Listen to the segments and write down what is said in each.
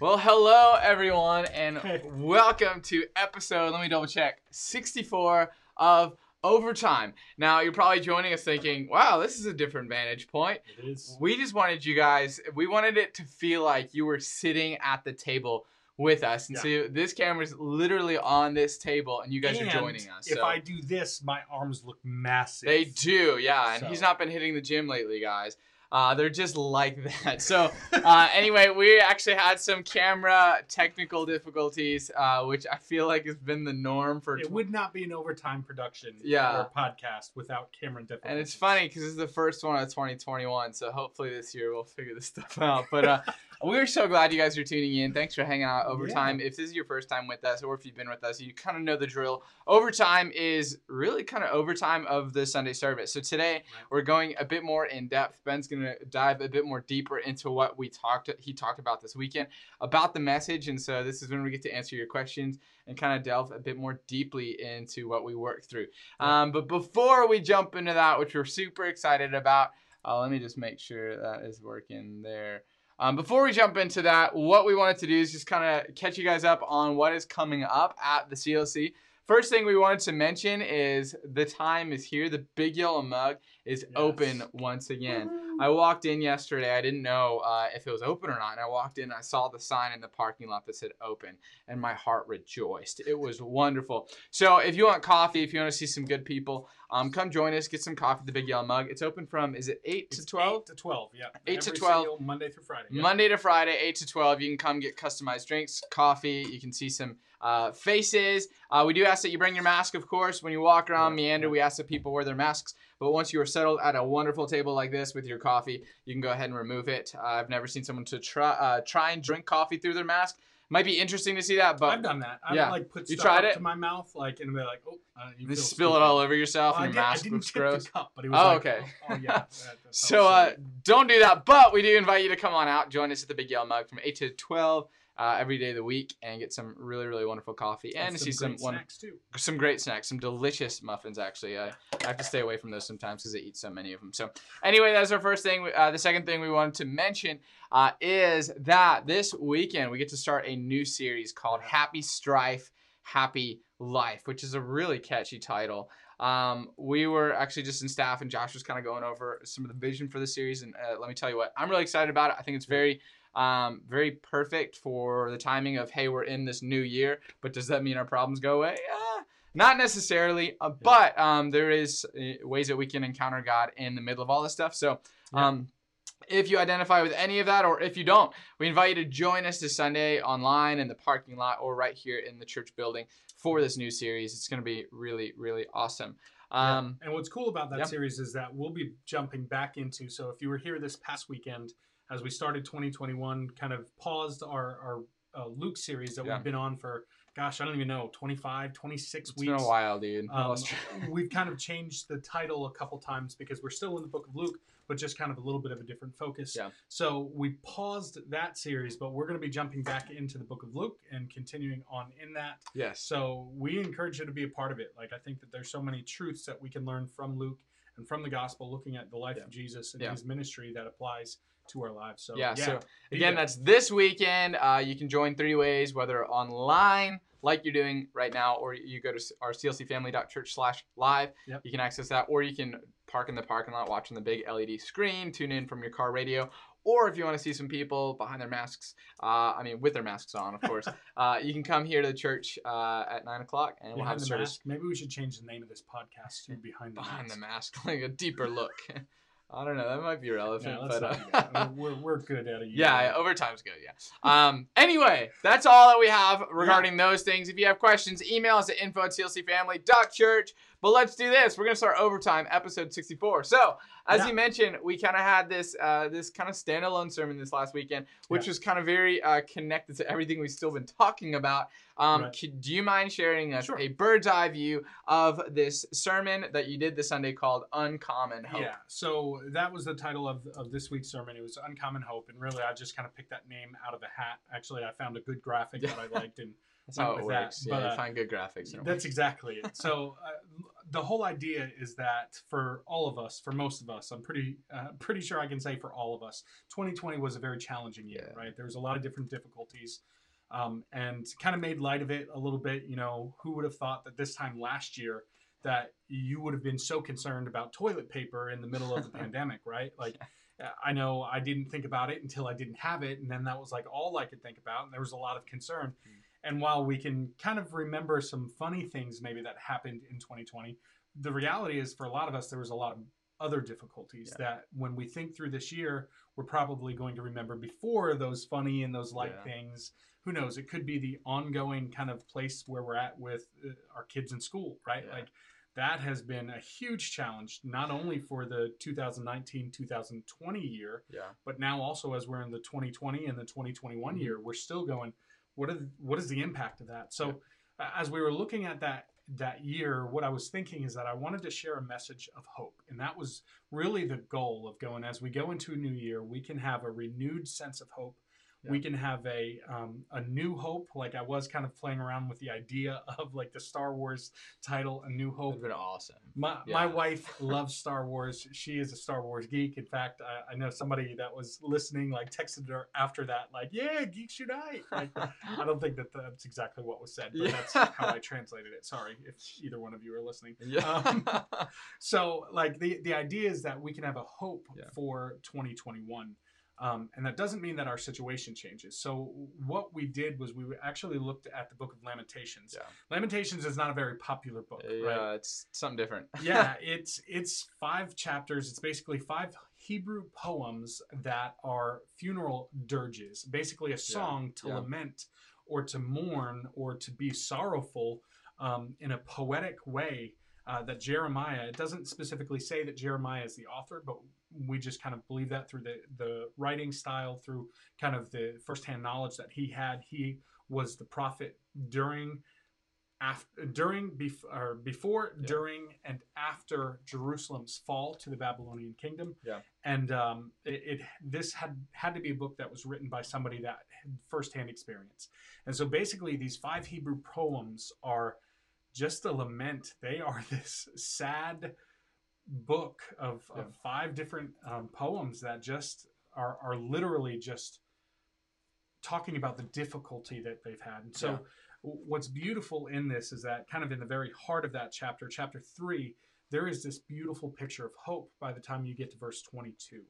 Well, hello everyone, and welcome to episode. Let me double check. Sixty-four of overtime. Now you're probably joining us thinking, "Wow, this is a different vantage point." It is. We just wanted you guys. We wanted it to feel like you were sitting at the table with us, and so this camera's literally on this table, and you guys And are joining us. If so. I do this, my arms look massive. They do, yeah. And So- he's not been hitting the gym lately, guys. Uh, they're just like that. So, uh, anyway, we actually had some camera technical difficulties, uh, which I feel like has been the norm for. It tw- would not be an overtime production Yeah. or podcast without camera difficulties. and it's funny because this is the first one of 2021, so hopefully this year we'll figure this stuff out. But uh, we're so glad you guys are tuning in. Thanks for hanging out overtime. If this is your first time with us, or if you've been with us, you kind of know the drill. Overtime is really kind of overtime of the Sunday service. So today we're going a bit more in depth. Ben's going to dive a bit more deeper into what we talked he talked about this weekend about the message and so this is when we get to answer your questions and kind of delve a bit more deeply into what we work through. Um, but before we jump into that, which we're super excited about, uh, let me just make sure that is working there. Um, before we jump into that, what we wanted to do is just kind of catch you guys up on what is coming up at the CLC. First thing we wanted to mention is the time is here. The Big Yellow Mug is Yes. open once again. I walked in yesterday. I didn't know uh, if it was open or not. And I walked in, I saw the sign in the parking lot that said open, and my heart rejoiced. It was wonderful. So if you want coffee, if you want to see some good people, um, come join us. Get some coffee at the Big Yellow Mug. It's open from is it eight It's to twelve? Eight to twelve. Yeah. Eight to 12. Monday through Friday. yeah. Monday to Friday, 8 to 12. You can come get customized drinks, coffee. You can see some uh, faces. Uh, we do ask that you bring your mask, of course. When you walk around Meander, we ask that people wear their masks. But once you are settled at a wonderful table like this with your coffee, you can go ahead and remove it. Uh, I've never seen someone to try uh, try and drink coffee through their mask. Might be interesting to see that, but I've done that. I've Yeah. like put You stuff tried up it? to my mouth, like, and be like, oh, uh, you spill it all over yourself Well, and your I mask looks gross. cup, but he was Oh, like, okay. Oh, oh, yeah. So uh, don't do that. But we do invite you to come on out, join us at the Big Yellow Mug from 8 to 12 uh, every day of the week and get some really, really wonderful coffee and, And see some great one, some great snacks, some delicious muffins. Actually, I, I have to stay away from those sometimes because I eat so many of them. So anyway, that's our first thing. Uh, the second thing we wanted to mention uh, is that this weekend we get to start a new series called Happy Strife, Happy Life, which is a really catchy title. Um, we were actually just in staff, and Josh was kind of going over some of the vision for the series. And uh, let me tell you what, I'm really excited about it. I think it's very, um, very perfect for the timing of hey, we're in this new year. But does that mean our problems go away? Uh, not necessarily, uh, but um, there is uh, ways that we can encounter God in the middle of all this stuff. So. Yeah. Um, if you identify with any of that, or if you don't, we invite you to join us this Sunday online in the parking lot or right here in the church building for this new series. It's going to be really, really awesome. Yeah. Um, And what's cool about that yeah. series is that we'll be jumping back into. So if you were here this past weekend, as we started 2021, kind of paused our our uh, Luke series that Yeah. we've been on for, gosh, I don't even know, 25, 26 it's weeks. been a while, dude. Um, we've kind of changed the title a couple times because we're still in the book of Luke, but just kind of a little bit of a different focus. Yeah. So we paused that series, but we're going to be jumping back into the book of Luke and continuing on in that. yes. So we encourage you to be a part of it. Like I think that there's so many truths that we can learn from Luke and from the gospel, looking at the life Yeah. of Jesus and Yeah. his ministry that applies to our lives. So yeah, so again, that's this weekend. Uh, you can join three ways, whether online, like you're doing right now, or you go to our clcfamily.church slash live. Yep. You can access that, or you can park in the parking lot watching the big LED screen, tune in from your car radio. Or if you want to see some people behind their masks, uh, I mean, with their masks on, of course, uh, you can come here to the church uh, at 9 o'clock and we'll have the service mask. Maybe we should change the name of this podcast to behind the behind mask. the mask, like a deeper look. I don't know, that might be relevant. Yeah, let's but, uh, we're, we're good at it. Yeah, overtime's good. Yeah. Um. Anyway, that's all that we have regarding those things. If you have questions, email us at info at clcfamily.church. But let's do this. We're gonna start overtime, episode 64. So, as Yeah. you mentioned, we kind of had this uh, this kind of standalone sermon this last weekend, which Yeah. was kind of very uh, connected to everything we've still been talking about. Um, Right. could- do you mind sharing us Sure. a bird's eye view of this sermon that you did this Sunday called "Uncommon Hope"? Yeah, so that was the title of, of this week's sermon. It was Uncommon Hope, and really I just kind of picked that name out of the hat. Actually, I found a good graphic that I liked and That's how it with that. Yeah, But, you uh, find good graphics. That's works. exactly it. So uh, the whole idea is that for all of us, for most of us, I'm pretty uh, pretty sure I can say for all of us, 2020 was a very challenging year. Yeah. Right, there was a lot of different difficulties, um, and kind of made light of it a little bit. You know, who would have thought that this time last year that you would have been so concerned about toilet paper in the middle of the pandemic, right? Like. I know I didn't think about it until I didn't have it, and then that was like all I could think about, and there was a lot of concern. And while we can kind of remember some funny things maybe that happened in 2020, the reality is for a lot of us, there was a lot of other difficulties Yeah. that when we think through this year, we're probably going to remember before those funny and those light Yeah. things. Who knows? It could be the ongoing kind of place where we're at with uh, our kids in school, right? Yeah. Like that has been a huge challenge, not only for the 2019 2020 year, Yeah. but now also as we're in the 2020 and the 2021 Mhm. year we're still going what the, what is the impact of that? So uh, as we were looking at that that year what i was thinking is that i wanted to share a message of hope and that was really the goal of going as we go into a new year we can have a renewed sense of hope we can have a um, a new hope like i was kind of playing around with the idea of like the star wars title a new Would hope have been awesome. my, Yeah. my wife loves Star Wars. She is a Star Wars geek. In fact, I, I know somebody that was listening, like texted her after that, like, "Yeah, geeks unite." Like, I don't think that that's exactly what was said, but Yeah. that's how I translated it. Sorry if either one of you are listening. Yeah. Um, So, like, the the idea is that we can have a hope for 2021. Um, and that doesn't mean that our situation changes. So what we did was we actually looked at the Book of Lamentations. Yeah. Lamentations is not a very popular book, yeah, right? it's something different. yeah, it's it's five chapters. It's basically five Hebrew poems that are funeral dirges, basically a song to yeah. lament or to mourn or to be sorrowful um, in a poetic way. Uh, that Jeremiah, it doesn't specifically say that Jeremiah is the author, but we just kind of believe that through the, the writing style, through kind of the firsthand knowledge that he had. He was the prophet during after during bef- or before Yeah. during and after Jerusalem's fall to the Babylonian kingdom Yeah. and um, it, it this had had to be a book that was written by somebody that had firsthand experience and so basically these five Hebrew poems are just a lament they are this sad book of, Yeah. of five different um, poems that just are, are literally just talking about the difficulty that they've had and so Yeah. what's beautiful in this is that kind of in the very heart of that chapter chapter 3 there is this beautiful picture of hope by the time you get to verse 22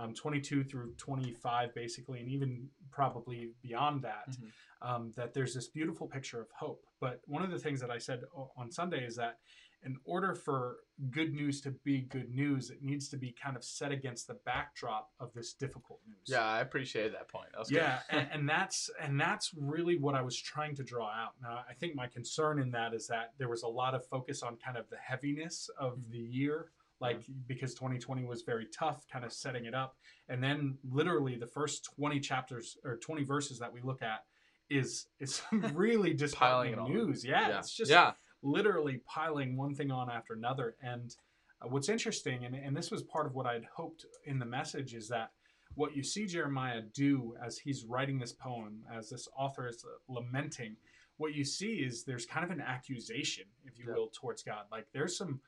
um, 22 through 25 basically and even probably beyond that Mhm. um, that there's this beautiful picture of hope but one of the things that i said on sunday is that in order for good news to be good news it needs to be kind of set against the backdrop of this difficult news. Yeah, I appreciated that point. That yeah and, and that's and that's really what i was trying to draw out. Now i think my concern in that is that there was a lot of focus on kind of the heaviness of mm-hmm. the year mm-hmm. like because 2020 was very tough kind of setting it up. And then literally the first 20 chapters or 20 verses that we look at is is really just Piling it on. news. Yeah, it's just yeah. Literally piling one thing on after another. And uh, what's interesting, and, and this was part of what I'd hoped in the message, is that what you see Jeremiah do as he's writing this poem, as this author is uh, lamenting, what you see is there's kind of an accusation, if you Yeah. will, towards God. Like there's some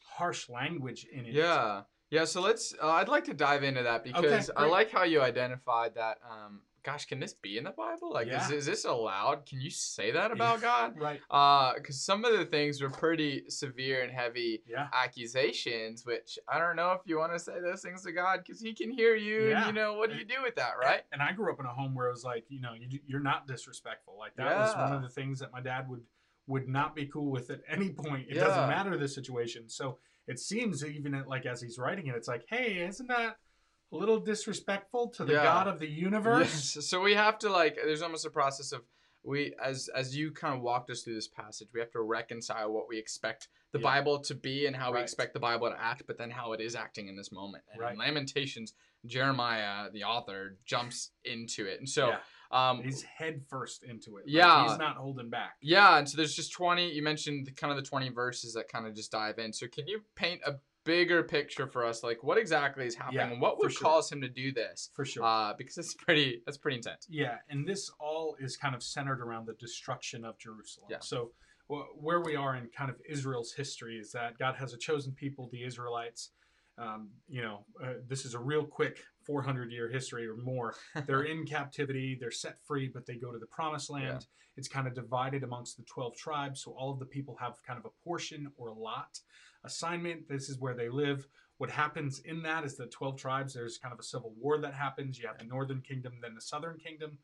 harsh language in it. Yeah. Yeah, so let's uh, I'd like to dive into that because I like how you identified that um gosh, can this be in the Bible? Like Yeah. is, is this allowed? Can you say that about God? Right. Uh cuz some of the things were pretty severe and heavy Yeah. accusations which I don't know if you want to say those things to God cuz he can hear you Yeah. and you know what do you do with that, right? And I grew up in a home where it was like, you know, you, you're not disrespectful. Like that was one of the things that my dad would would not be cool with at any point. It doesn't matter the situation. So it seems even at, like as he's writing it, it's like, hey, isn't that a little disrespectful to the Yeah. God of the universe? Yes. So we have to like there's almost a process of we as as you kind of walked us through this passage, we have to reconcile what we expect the Yeah. Bible to be and how we expect the Bible to act, but then how it is acting in this moment. And Right. in Lamentations, Jeremiah, the author, jumps into it. And so Yeah. um he's head first into it. Like, Yeah. he's not holding back. yeah, and so there's just 20 you mentioned the kind of the 20 verses that kind of just dive in. So can you paint a bigger picture for us, like what exactly is happening, Yeah, and what would sure. cause him to do this? for sure. Uh, because it's pretty, that's pretty intense. Yeah, and this all is kind of centered around the destruction of Jerusalem. Yeah. So, wh- where we are in kind of Israel's history is that God has a chosen people, the Israelites. Um, you know, uh, this is a real quick 400 year history or more. They're in captivity, they're set free, but they go to the promised land. Yeah. It's kind of divided amongst the 12 tribes. So, all of the people have kind of a portion or a lot assignment. This is where they live. What happens in that is the 12 tribes, there's kind of a civil war that happens. You have the northern kingdom, then the southern kingdom.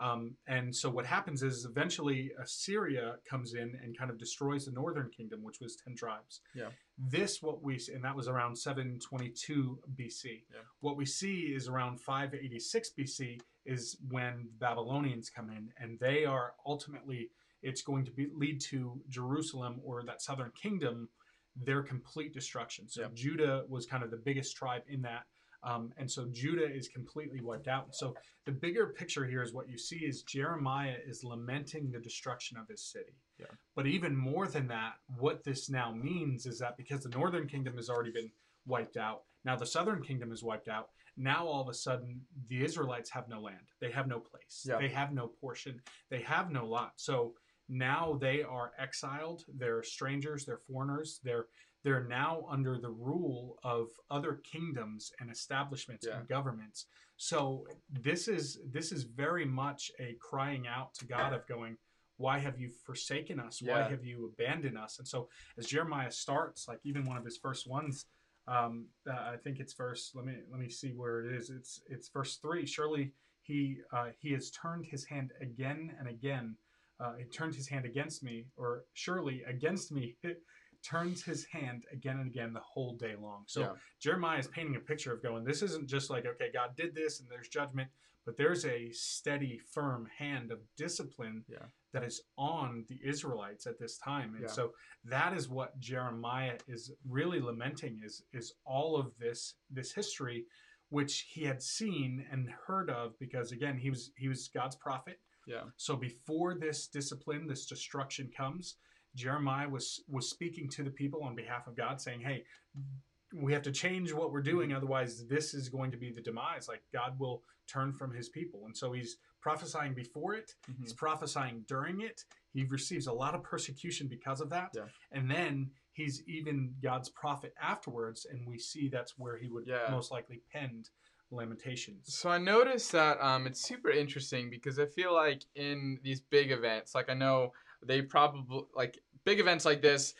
Um, and so what happens is eventually Assyria comes in and kind of destroys the northern kingdom, which was 10 tribes. Yeah. This, what we, and that was around 722 BC. Yeah. What we see is around 586 BC is when Babylonians come in and they are ultimately, it's going to be lead to Jerusalem or that southern kingdom, their complete destruction. So. Judah was kind of the biggest tribe in that. Um, and so Judah is completely wiped out. So the bigger picture here is what you see is Jeremiah is lamenting the destruction of his city. Yeah. But even more than that, what this now means is that because the northern kingdom has already been wiped out, now the southern kingdom is wiped out. Now all of a sudden the Israelites have no land. They have no place. Yeah. They have no portion. They have no lot. So now they are exiled. They're strangers. They're foreigners. They're they're now under the rule of other kingdoms and establishments Yeah. and governments. So this is this is very much a crying out to God of going, why have you forsaken us? Why have you abandoned us? And so as Jeremiah starts, like even one of his first ones, um, uh, I think it's verse. Let me let me see where it is. It's it's verse three. Surely he uh, he has turned his hand again and again. Uh, he turned his hand against me, or surely against me. turns his hand again and again the whole day long. So Yeah. Jeremiah is painting a picture of going, this isn't just like, okay, God did this and there's judgment, but there's a steady, firm hand of discipline Yeah. that is on the Israelites at this time. And Yeah. so that is what Jeremiah is really lamenting is is all of this this history which he had seen and heard of because again he was he was God's prophet Yeah. so before this discipline, this destruction comes, Jeremiah was was speaking to the people on behalf of God, saying, "Hey, we have to change what we're doing, otherwise this is going to be the demise. Like God will turn from His people." And so he's prophesying before it. Mhm. He's prophesying during it. He receives a lot of persecution because of that. Yeah. And then he's even God's prophet afterwards, and we see that's where he would Yeah. most likely penned Lamentations. So I noticed that um, it's super interesting because I feel like in these big events, like I know they probably like big events like this,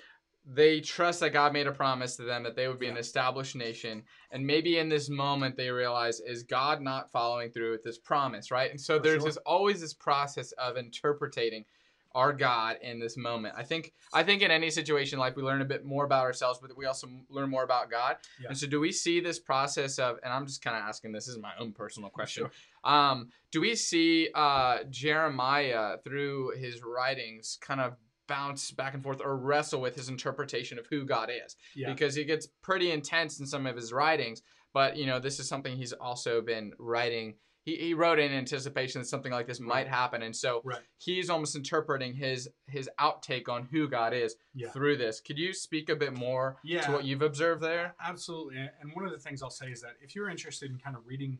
they trust that God made a promise to them that they would be an established nation, and maybe in this moment they realize is God not following through with this promise, right? And so For there's sure. this always this process of interpreting our God in this moment. I think I think in any situation like we learn a bit more about ourselves, but we also learn more about God. Yeah. And so do we see this process of and I'm just kind of asking this, this is my own personal question. Sure. Um, do we see uh, Jeremiah through his writings kind of bounce back and forth or wrestle with his interpretation of who God is? Yeah. Because he gets pretty intense in some of his writings, but you know this is something he's also been writing. He, he wrote in anticipation that something like this might Right. happen, and so Right. he's almost interpreting his his outtake on who God is Yeah. through this. Could you speak a bit more Yeah. to what you've observed there? Absolutely. And one of the things I'll say is that if you're interested in kind of reading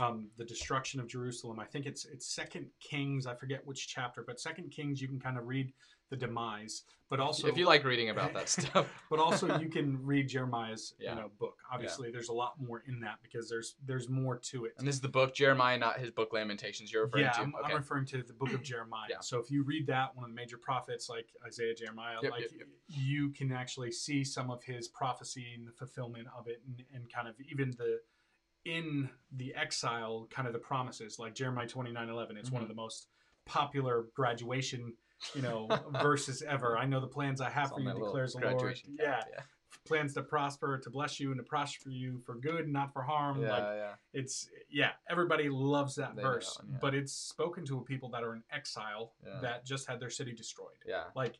um, the destruction of Jerusalem, I think it's it's Second Kings. I forget which chapter, but Second Kings you can kind of read the demise, but also if you like reading about that stuff. but also you can read Jeremiah's Yeah. you know book. Obviously, there's a lot more in that because there's there's more to it. And this is the book Jeremiah, not his book Lamentations. You're referring yeah, to. I'm, okay. I'm referring to the book of Jeremiah. Yeah. So if you read that, one of the major prophets like Isaiah, Jeremiah, Yep, like yep, yep. you can actually see some of his prophecy and the fulfillment of it, and, and kind of even the in the exile, kind of the promises, like Jeremiah 29, 11. It's Mm-hmm. one of the most popular graduation, you know, verses ever. I know the plans I have It's for you, declares the Lord. graduation Yeah, yeah. plans to prosper, to bless you, and to prosper you for good, not for harm. Yeah, like yeah. it's yeah everybody loves that They verse one, yeah. but it's spoken to a people that are in exile that just had their city destroyed Yeah. like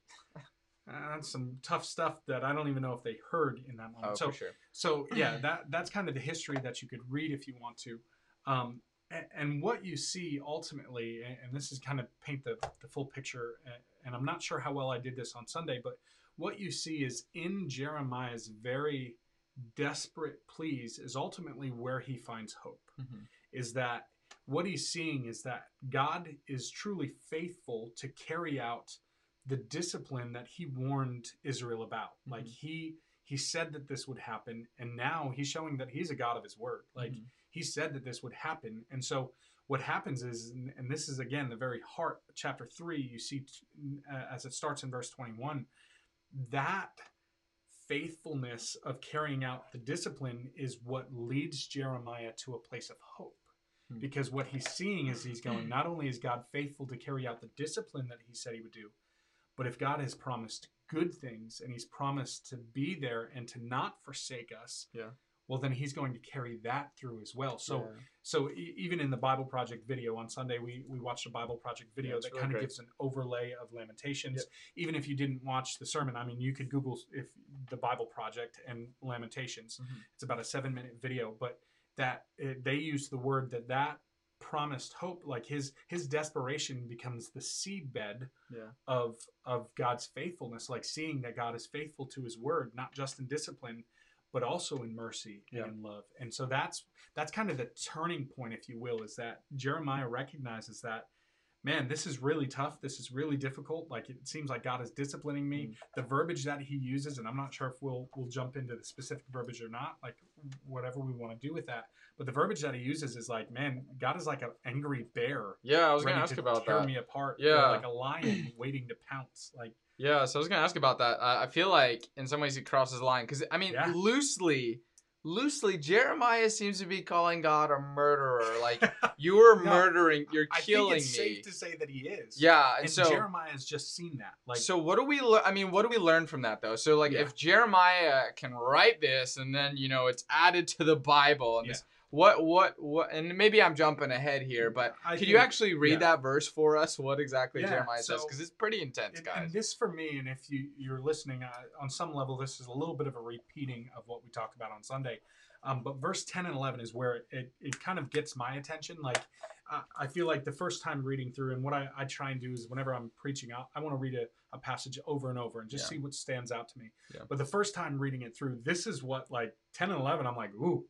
that's some tough stuff that i don't even know if they heard in that moment Oh, so for sure. so yeah that that's kind of the history that you could read if you want to um, and, and what you see ultimately and, and this is kind of paint the, the full picture and, and i'm not sure how well i did this on sunday but what you see is in jeremiah's very desperate pleas is ultimately where he finds hope. Mhm. Is that what he's seeing is that God is truly faithful to carry out the discipline that he warned Israel about. Like Mhm. he he said that this would happen and now he's showing that he's a God of his word. Like Mhm. he said that this would happen. And so what happens is and and this is again the very heart chapter 3 you see t- uh, as it starts in verse 21 that faithfulness of carrying out the discipline is what leads Jeremiah to a place of hope. Hmm. Because what he's seeing is he's going, not only is God faithful to carry out the discipline that he said he would do, but if God has promised good things and he's promised to be there and to not forsake us, Yeah. well, then he's going to carry that through as well. So, Yeah. so e- even in the Bible Project video on Sunday, we, we watched a Bible Project video Yeah, that really kind of gives an overlay of Lamentations. Yep. Even if you didn't watch the sermon, I mean, you could Google if the Bible Project and Lamentations. Mhm. It's about a seven minute video, but that it, they use the word that that promised hope, like his his desperation becomes the seedbed Yeah. of of God's faithfulness, like seeing that God is faithful to His word, not just in discipline, but also in mercy Yeah. and in love. And so that's that's kind of the turning point, if you will, is that Jeremiah recognizes that, man, this is really tough. This is really difficult. Like it seems like God is disciplining me. Mm. The verbiage that He uses, and I'm not sure if we'll we'll jump into the specific verbiage or not, like whatever we want to do with that. But the verbiage that He uses is like, man, God is like an angry bear. Yeah, I was gonna ask to about tear that. me apart. Yeah. like a lion waiting to pounce. Like Yeah, so I was gonna ask about that. I I feel like in some ways he crosses the line because I mean, Yeah. loosely, loosely, Jeremiah seems to be calling God a murderer. Like you are No, murdering, you're I killing think it's me. safe to say that he is. yeah, and, and so Jeremiah has just seen that. Like, so what do we? Le- I mean, what do we learn from that though? So like, Yeah. if Jeremiah can write this and then you know it's added to the Bible and Yeah. this, what what what? And maybe I'm jumping ahead here, but I could you actually read yeah. that verse for us? What exactly Yeah, Jeremiah says? Because it's pretty intense, and, guys. and this for me, and if you you're listening, uh, on some level, this is a little bit of a repeating of what we talked about on Sunday. Um, but verse 10 and 11 is where it, it kind of gets my attention. Like, I I feel like the first time reading through, and what I, I try and do is whenever I'm preaching out, I want to read a, a passage over and over and just Yeah. see what stands out to me. Yeah. But the first time reading it through, this is what, like, 10 and 11, I'm like, ooh.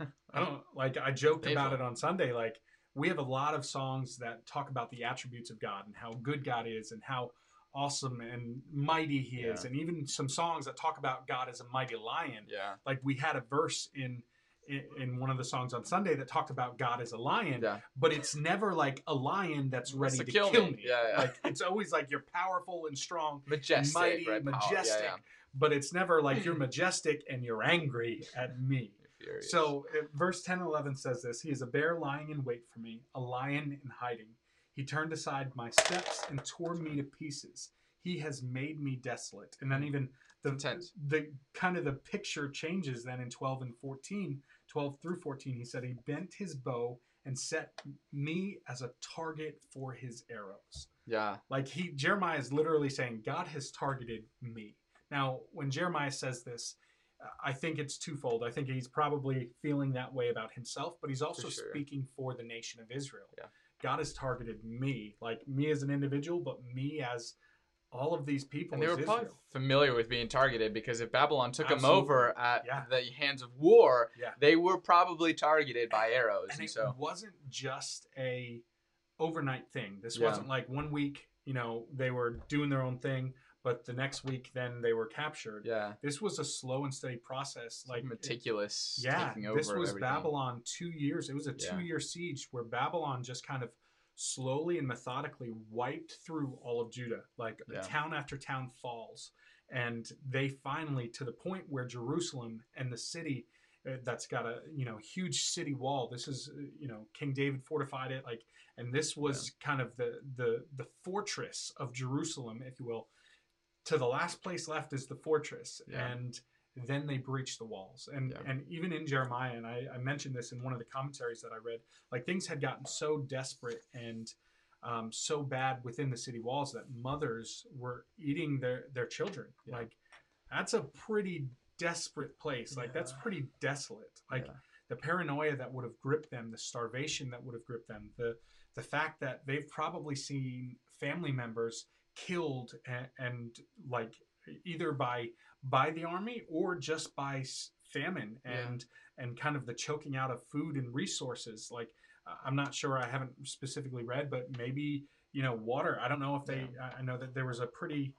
I don't, like, I joked about it on Sunday. Like, we have a lot of songs that talk about the attributes of God and how good God is and how awesome and mighty he is and even some songs that talk about God as a mighty lion yeah, like we had a verse in in, one of the songs on Sunday that talked about God as a lion yeah. but it's never like a lion that's ready to to, kill kill, me. me, Yeah, yeah. like it's always like you're powerful and strong Majestic, mighty right? Majestic Yeah, yeah. but it's never like you're hmm. majestic and you're angry at me furious. so verse 10 and 11 says this He is a bear lying in wait for me, a lion in hiding. He turned aside my steps and tore me to pieces. He has made me desolate. And then even the, the kind of the picture changes then in 12 and 14, 12 through 14. He said, He bent his bow and set me as a target for his arrows. yeah, Like he Jeremiah is literally saying God has targeted me. Now, when Jeremiah says this, I think it's twofold. I think he's probably feeling that way about himself, but he's also sure. speaking for the nation of Israel. Yeah. God has targeted me, like me as an individual, but me as all of these people and they were probably familiar with being targeted because if Babylon took them over at Yeah. the hands of war, Yeah. they were probably targeted by arrows. and And, it so, wasn't just a overnight thing. This Yeah. wasn't like one week, you know, they were doing their own thing, but the next week then they were captured. yeah, This was a slow and steady process. Like meticulous. yeah, taking over this was everything. Babylon two years. It was a Yeah. two-year siege where Babylon just kind of slowly and methodically wiped through all of Judah. Like Yeah. town after town falls, and they finally to the point where Jerusalem and the city uh, that's got a you know huge city wall. This is uh, you know King David fortified it like, and this was kind of the the the fortress of Jerusalem, if you will. To the last place left is the fortress, Yeah. and then they breached the walls. And Yeah. and even in Jeremiah, and I, I mentioned this in one of the commentaries that I read, like things had gotten so desperate and um, so bad within the city walls that mothers were eating their their children. Yeah. Like that's a pretty desperate place. Like that's pretty desolate. Like the paranoia that would have gripped them, the starvation that would have gripped them, the the fact that they've probably seen family members killed and, and like either by by the army or just by famine Yeah. and and kind of the choking out of food and resources. Like I'm not sure, I haven't specifically read, but maybe you know water. I don't know if they. I I know that there was a pretty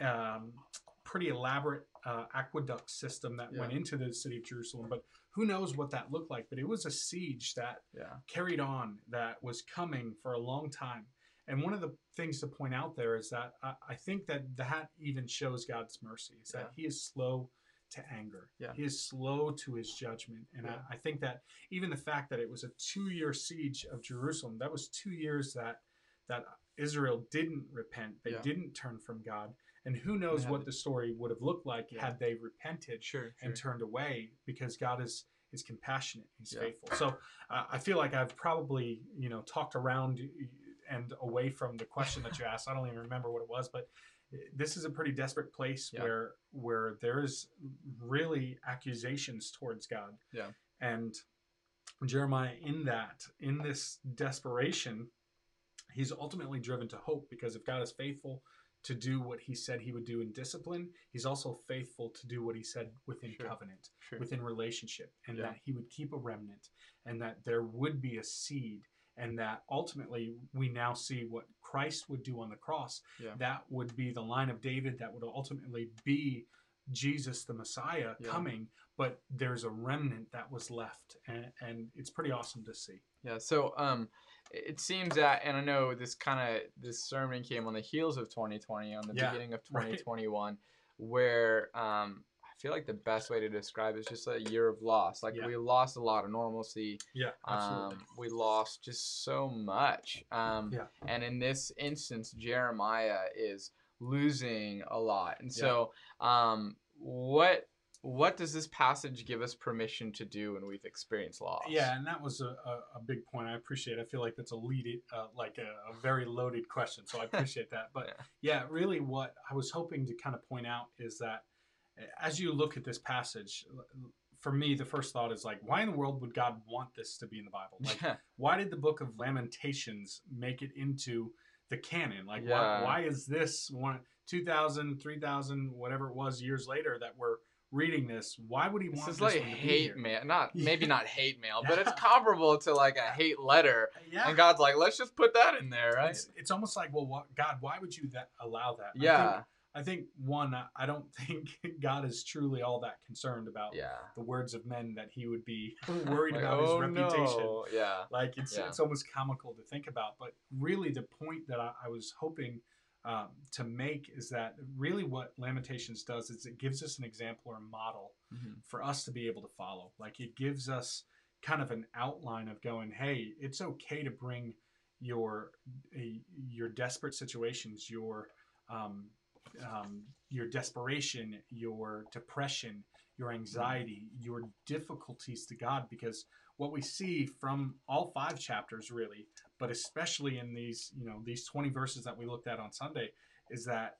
um, pretty elaborate uh, aqueduct system that went into the city of Jerusalem, but who knows what that looked like? But it was a siege that Yeah. carried on that was coming for a long time. And one of the things to point out there is that I, I think that that even shows God's mercy, is that Yeah. He is slow to anger. Yeah. He is slow to His judgment. And Yeah. I, I think that even the fact that it was a two-year siege of Jerusalem, that was two years that that Israel didn't repent. They didn't turn from God. And who knows what the story would have looked like had they repented Sure. sure. and turned away because God is is compassionate. He's Yeah. faithful. So uh, I feel like I've probably you know talked around and away from the question that you asked. I don't even remember what it was, but this is a pretty desperate place Yeah. where where there's really accusations towards God. Yeah. And Jeremiah in that in this desperation he's ultimately driven to hope because if God is faithful to do what he said he would do in discipline, he's also faithful to do what he said within Sure. covenant, Sure. within relationship, and Yeah. that he would keep a remnant and that there would be a seed and that ultimately we now see what Christ would do on the cross. Yeah. That would be the line of David that would ultimately be Jesus the Messiah Yeah. coming, but there's a remnant that was left and, and it's pretty awesome to see. Yeah. So um, it seems that, and I know this kind of this sermon came on the heels of 2020, on the Yeah, beginning of right. 2021, where um, feel like the best way to describe it is just a year of loss. Like Yeah. we lost a lot of normalcy. Yeah, absolutely. Um, we lost just so much. Um, Yeah. And in this instance, Jeremiah is losing a lot. And so, um, what what does this passage give us permission to do when we've experienced loss? Yeah, and that was a, a, a big point. I appreciate. it. I feel like that's a lead, uh, like a, a very loaded question. So I appreciate that. But yeah. really, what I was hoping to kind of point out is that as you look at this passage, for me, the first thought is like, why in the world would God want this to be in the Bible? Like, Yeah. why did the book of Lamentations make it into the canon? Like, Yeah. why, why is this one, 2,000, 3,000, whatever it was years later that we're reading this? Why would he This want is this like hate mail, not Yeah. maybe not hate mail, but it's comparable to like a hate letter. Yeah. And God's like, let's just put that in there, right? It's, it's almost like, well, what, God, why would you that allow that? Yeah, I think, one, I- don't think God is truly all that concerned about yeah. the words of men that he would be worried Like, about oh, his reputation. no. Yeah, Like it's Yeah. it's almost comical to think about, but really the point that I, I was hoping um, to make is that really what Lamentations does is it gives us an example or a model Mhm. for us to be able to follow. Like it gives us kind of an outline of going, hey, it's okay to bring your your desperate situations, your um, um, your desperation, your depression, your anxiety, your difficulties to God, because what we see from all five chapters, really, but especially in these, you know, these 20 verses that we looked at on Sunday, is that,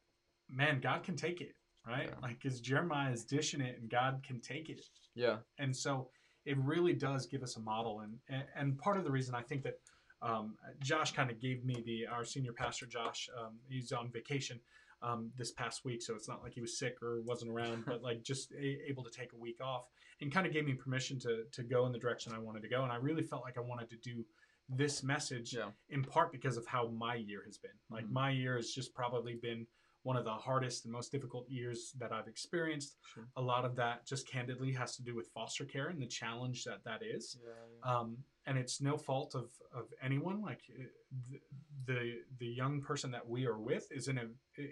man, God can take it, right? Yeah. Like, as Jeremiah is dishing it, and God can take it. yeah, And so it really does give us a model. And, and, and part of the reason I think that um, Josh kind of gave me the, our senior pastor, Josh, um, he's on vacation um, this past week. So it's not like he was sick or wasn't around, but like just a, able to take a week off and kind of gave me permission to, to go in the direction I wanted to go. And I really felt like I wanted to do this message yeah, in part because of how my year has been. Like Mhm. my year has just probably been one of the hardest and most difficult years that I've experienced. sure. A lot of that just candidly has to do with foster care and the challenge that that is. Yeah, yeah. Um, and it's no fault of, of anyone. Like uh, the, the young person that we are with is in a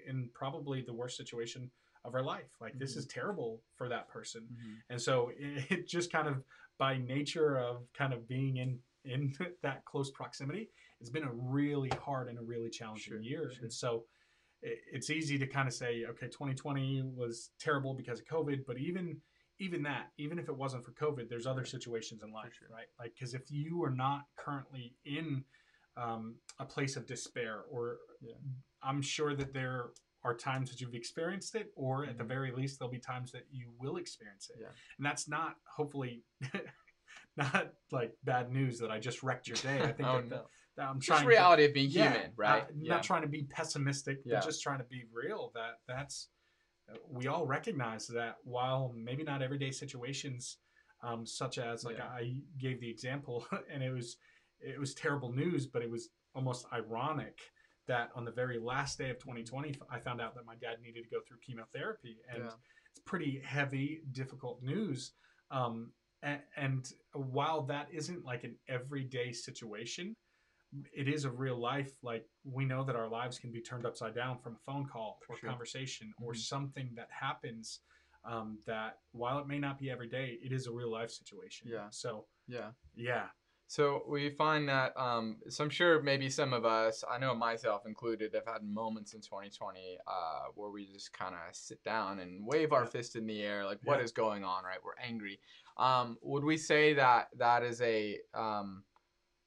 in probably the worst situation of our life. Like this Mhm. is terrible for that person. Mhm. And so it, it just kind of by nature of kind of being in in that close proximity, it's been a really hard and a really challenging Sure, year. sure. And so it, it's easy to kind of say, okay, 2020 was terrible because of COVID, but even even that, even if it wasn't for COVID, there's other situations in life, sure. right? Like because if you are not currently in um, a place of despair, or Yeah. I'm sure that there are times that you've experienced it, or at the Mhm. very least, there'll be times that you will experience it. Yeah. And that's not hopefully not like bad news that I just wrecked your day. I think oh that, no, that I'm just trying reality of being yeah, human, right? uh, yeah. Not trying to be pessimistic, but just trying to be real. That that's we all recognize that while maybe not everyday situations, um, such as like Yeah. I gave the example, and it was it was terrible news, but it was almost ironic that on the very last day of 2020, I found out that my dad needed to go through chemotherapy, and Yeah. it's pretty heavy, difficult news. Um, and, and while that isn't like an everyday situation, it is a real life. Like we know that our lives can be turned upside down from a phone call For or sure. conversation or Mhm. something that happens. Um, that while it may not be every day, it is a real life situation. Yeah. So Yeah. yeah, So we find that, um, so I'm sure maybe some of us, I know myself included, have had moments in 2020 uh, where we just kind of sit down and wave our Yeah. fist in the air, like what Yeah. is going on, right? We're angry. Um, would we say that that is a um,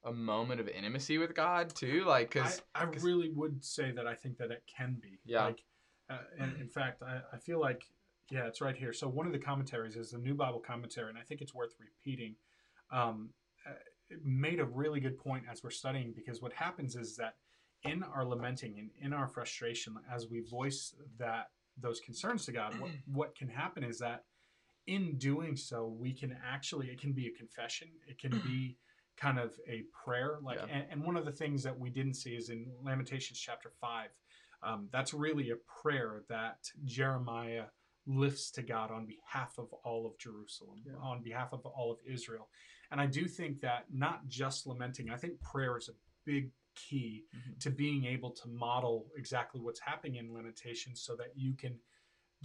a moment of intimacy with God too? Like, because I, I really would say that I think that it can be. Yeah. Like, uh, and in fact, I, I feel like, yeah, it's right here. So one of the commentaries is the New Bible Commentary, and I think it's worth repeating. Um, uh, it made a really good point as we're studying because what happens is that in our lamenting and in our frustration, as we voice that those concerns to God, what, what can happen is that in doing so, we can actually, it can be a confession. It can be kind of a prayer. Like, Yeah. and, and one of the things that we didn't see is in Lamentations chapter five. Um, that's really a prayer that Jeremiah lifts to God on behalf of all of Jerusalem, Yeah. on behalf of all of Israel. And I do think that not just lamenting, I think prayer is a big key Mhm. to being able to model exactly what's happening in Lamentations so that you can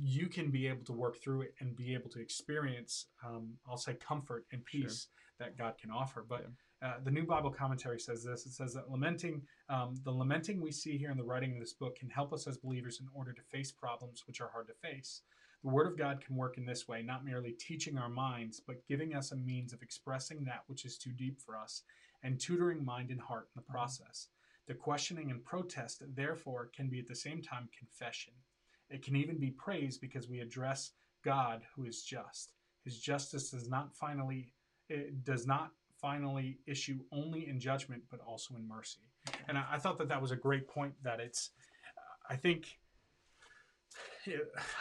you can be able to work through it and be able to experience um, i'll say comfort and Sure. peace that god can offer but uh, the new bible commentary says this it says that lamenting um, the lamenting we see here in the writing of this book can help us as believers in order to face problems which are hard to face the word of god can work in this way not merely teaching our minds but giving us a means of expressing that which is too deep for us and tutoring mind and heart in the process the questioning and protest, therefore, can be at the same time confession. It can even be praise because we address God who is just. His justice does not finally it does not finally issue only in judgment, but also in mercy. And I, I thought that that was a great point. That it's, I think,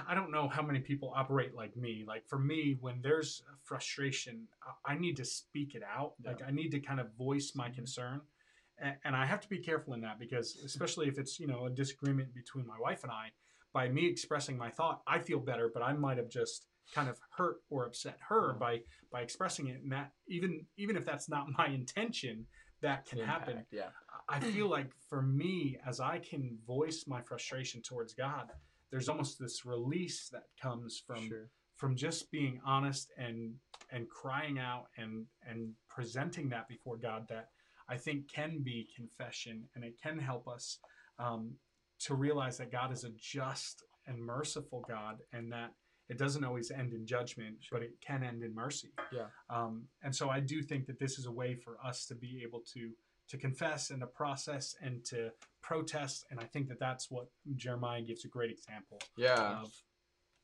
I don't know how many people operate like me. Like for me, when there's frustration, I- need to speak it out. Like I need to kind of voice my Mhm. concern and, and I have to be careful in that because especially if it's you know a disagreement between my wife and I, by me expressing my thought, I feel better, but I might have just kind of hurt or upset her Yeah. by by expressing it, and that even even if that's not my intention, that can happen. Yeah. I feel like for me, as I can voice my frustration towards God, there's almost this release that comes from sure. from just being honest and and crying out and and presenting that before God that I think can be confession and it can help us um, to realize that God is a just and merciful God and that it doesn't always end in judgment, Sure. but it can end in mercy. Yeah. Um, and so I do think that this is a way for us to be able to to confess and to process and to protest. And I think that that's what Jeremiah gives a great example Yeah. of.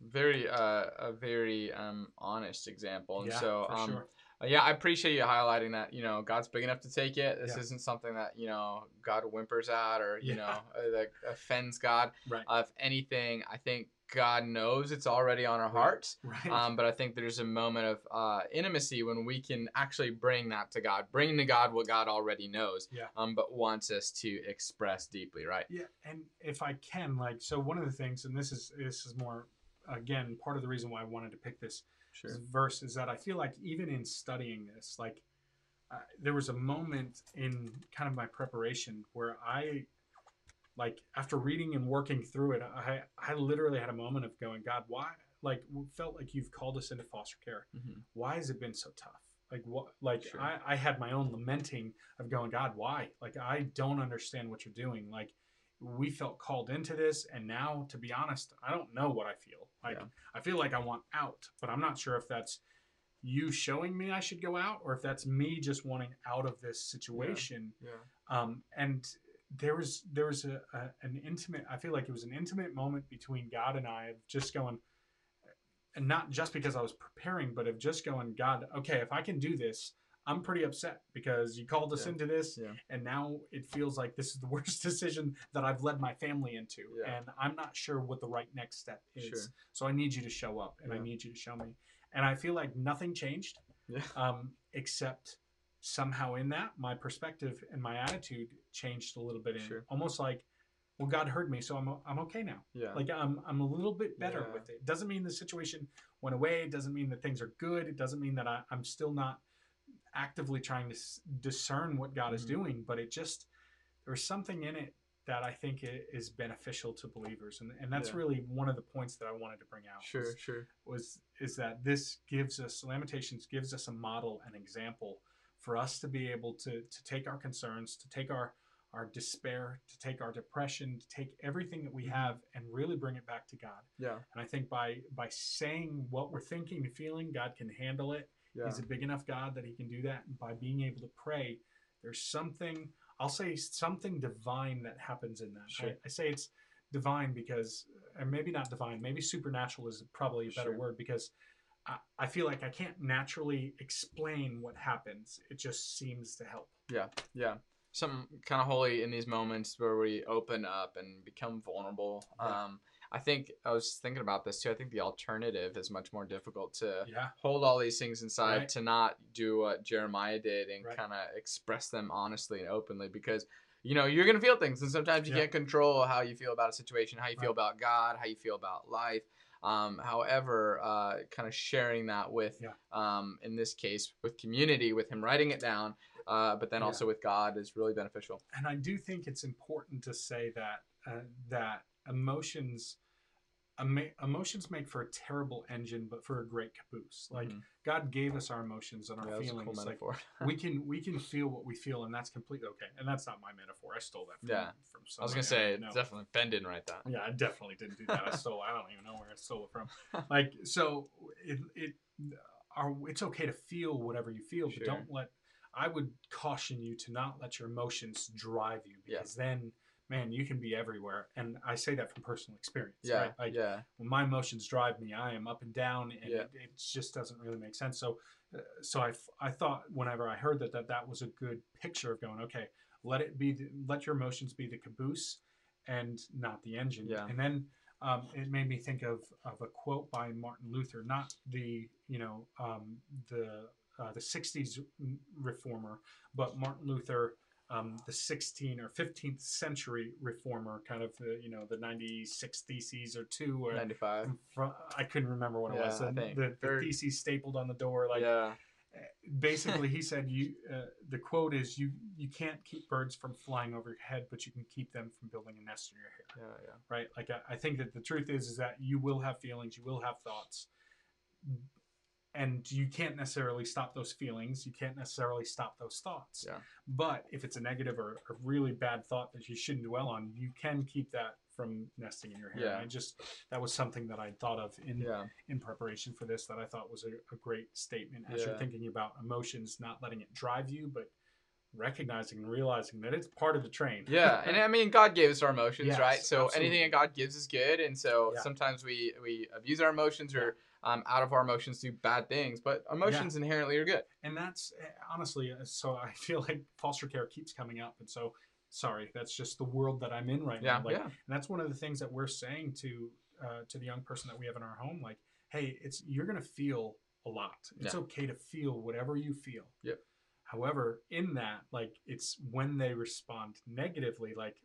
Very, uh, a very um, honest example. And Yeah, so, for um, sure. Uh, yeah, I appreciate you highlighting that. You know, God's big enough to take it. This Yeah. isn't something that you know God whimpers at or you Yeah. know uh, that offends God. Right. Uh, if anything, I think God knows it's already on our hearts. Right. Um, but I think there's a moment of uh, intimacy when we can actually bring that to God, bring to God what God already knows, Yeah. um, but wants us to express deeply, right? Yeah, and if I can, like, so one of the things, and this is this is more, again, part of the reason why I wanted to pick this Sure. verse is that I feel like even in studying this, like, uh, there was a moment in kind of my preparation where I, like, after reading and working through it, I I literally had a moment of going, God, why? Like, felt like you've called us into foster care. hmm Why has it been so tough? Like what? Like Sure. I, I had my own lamenting of going, God, why? Like I don't understand what you're doing. Like we felt called into this, and now, to be honest, I don't know what I feel. Like Yeah. I feel like I want out, but I'm not sure if that's you showing me I should go out, or if that's me just wanting out of this situation. Yeah. Um, and there was there was a, a an intimate. I feel like it was an intimate moment between God and I of just going, and not just because I was preparing, but of just going, God, okay, if I can do this, I'm pretty upset because you called us Yeah. into this, Yeah. and now it feels like this is the worst decision that I've led my family into, Yeah. and I'm not sure what the right next step is. Sure. So I need you to show up, and I need you to show me. And I feel like nothing changed, um, except somehow in that my perspective and my attitude changed a little bit. In Sure. almost like, well, God heard me, so I'm I'm okay now. Yeah. Like I'm I'm a little bit better Yeah. with it. Doesn't mean the situation went away. It doesn't mean that things are good. It doesn't mean that I, I'm still not actively trying to s- discern what God is Mhm. doing. But it just there's something in it that I think is beneficial to believers, and and that's Yeah. really one of the points that I wanted to bring out. Sure, was- sure. was is that this gives us Lamentations gives us a model, an example for us to be able to to take our concerns, to take our our despair, to take our depression, to take everything that we Mhm. have and really bring it back to God. Yeah. And I think by by saying what we're thinking and feeling, God can handle it. Yeah. He's a big enough God that he can do that. And by being able to pray, there's something I'll say something divine that happens in that. Sure. I, I say it's divine because or maybe not divine, maybe supernatural is probably a better Sure. word because I, I feel like I can't naturally explain what happens. It just seems to help. Yeah. Yeah something kind of holy in these moments where we open up and become vulnerable. Um, I think I was thinking about this too. I think the alternative is much more difficult to Yeah. hold all these things inside, Right. to not do what Jeremiah did and Right. kind of express them honestly and openly because you know you're gonna feel things and sometimes you Yeah. can't control how you feel about a situation, how you feel about God, how you feel about life. Um, however, uh, kind of sharing that with, Yeah. um, in this case, with community, with him writing it down, uh, but then Yeah. also with God is really beneficial. and I do think it's important to say that uh, that emotions emo- emotions make for a terrible engine but for a great caboose like Mhm. god gave us our emotions and our Yeah, a cool feelings like we can we can feel what we feel and that's completely okay and that's not my metaphor i stole that from, Yeah. from I was gonna say definitely Ben didn't write that. yeah i definitely didn't do that i stole i don't even know where i stole it from like so it it are it's okay to feel whatever you feel Sure. but don't let i would caution you to not let your emotions drive you Yeah. because then man you can be everywhere. And i say that from personal experience Yeah, right? Like yeah, when my emotions drive me i am up and down and Yeah. it, it just doesn't really make sense. So uh, so I, f- I thought whenever i heard that, that that was a good picture of going okay let it be the, let your emotions be the caboose and not the engine. Yeah. and then um, it made me think of, of a quote by martin luther not the you know um, the uh, the 60s reformer but martin luther um, the 16th or 15th century reformer, kind of the you know the 96 theses or two, or ninety-five. from, I couldn't remember what it was. Yeah, I The, the, the theses stapled on the door, like yeah, basically he said you. Uh, the quote is you you can't keep birds from flying over your head, but you can keep them from building a nest in your hair yeah, yeah. right? Like I, I think that the truth is is that you will have feelings, you will have thoughts, and you can't necessarily stop those feelings. You can't necessarily stop those thoughts. Yeah. But if it's a negative or a really bad thought that you shouldn't dwell on, you can keep that from nesting in your hair. Yeah. And I just that was something that I thought of in Yeah, in preparation for this that I thought was a, a great statement as Yeah. you're thinking about emotions, not letting it drive you, but recognizing and realizing that it's part of the train. yeah, and I mean, God gave us our emotions, Yes, right? So absolutely. anything that God gives is good, and so Yeah. sometimes we we abuse our emotions or um, out of our emotions do bad things, but emotions inherently are good. and that's eh, honestly uh, so i feel like foster care keeps coming up and so sorry that's just the world that i'm in right Yeah, now like yeah, and that's one of the things that we're saying to uh, to the young person that we have in our home like hey it's you're gonna feel a lot it's Yeah. okay to feel whatever you feel Yep. however in that like it's when they respond negatively like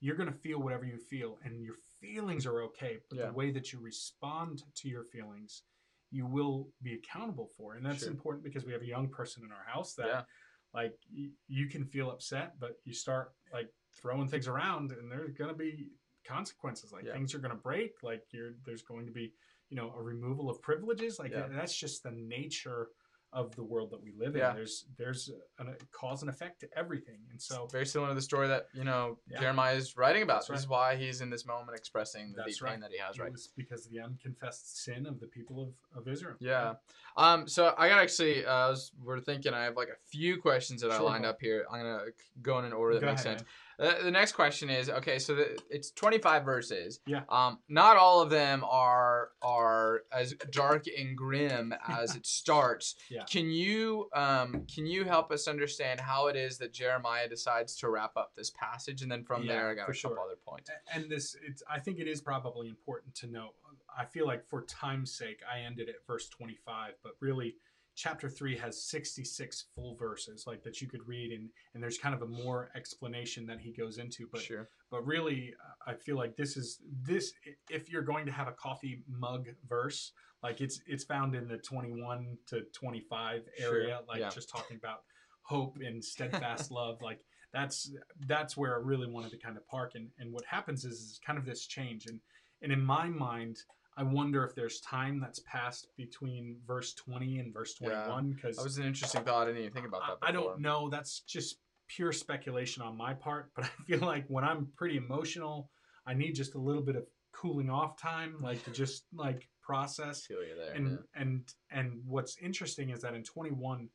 you're going to feel whatever you feel and your feelings are okay but Yeah. the way that you respond to your feelings you will be accountable for and that's Sure. important because we have a young person in our house that Yeah. like y- you can feel upset but you start like throwing things around and there's going to be consequences like Yeah. things are going to break like you're there's going to be you know a removal of privileges like that's just the nature of the world that we live Yeah. in there's there's a, a cause and effect to everything and so very similar to the story that you know Yeah. Jeremiah is writing about. That's This is why he's in this moment expressing the That's deep pain right. that he has it right was because of the unconfessed sin of the people of, of Israel Yeah. Um, so I got actually, uh, I was, we're thinking I have like a few questions that I lined up here. I'm gonna go in an order that Go makes ahead, sense. The, the next question is okay. So the, it's 25 verses. Yeah. Um, not all of them are are as dark and grim as it starts. Yeah. Can you um can you help us understand how it is that Jeremiah decides to wrap up this passage, and then from Yeah, there I got for a couple sure. other points. And this it's i think it is probably important to note i feel like for time's sake i ended at verse 25 but really chapter 3 has 66 full verses like that you could read and and there's kind of a more explanation that he goes into but sure. but really i feel like this is this if you're going to have a coffee mug verse like it's it's found in the 21 to 25 area Sure, like yeah. just talking about hope and steadfast love like that's that's where i really wanted to kind of park and and what happens is, is kind of this change and and in my mind i wonder if there's time that's passed between verse 20 and verse 21 because That was an interesting thought. I didn't even think about that. I, I don't know. That's just pure speculation on my part. But I feel like when I'm pretty emotional, I need just a little bit of cooling off time, like to just like process. feel you there. And yeah. and and what's interesting is that in 21,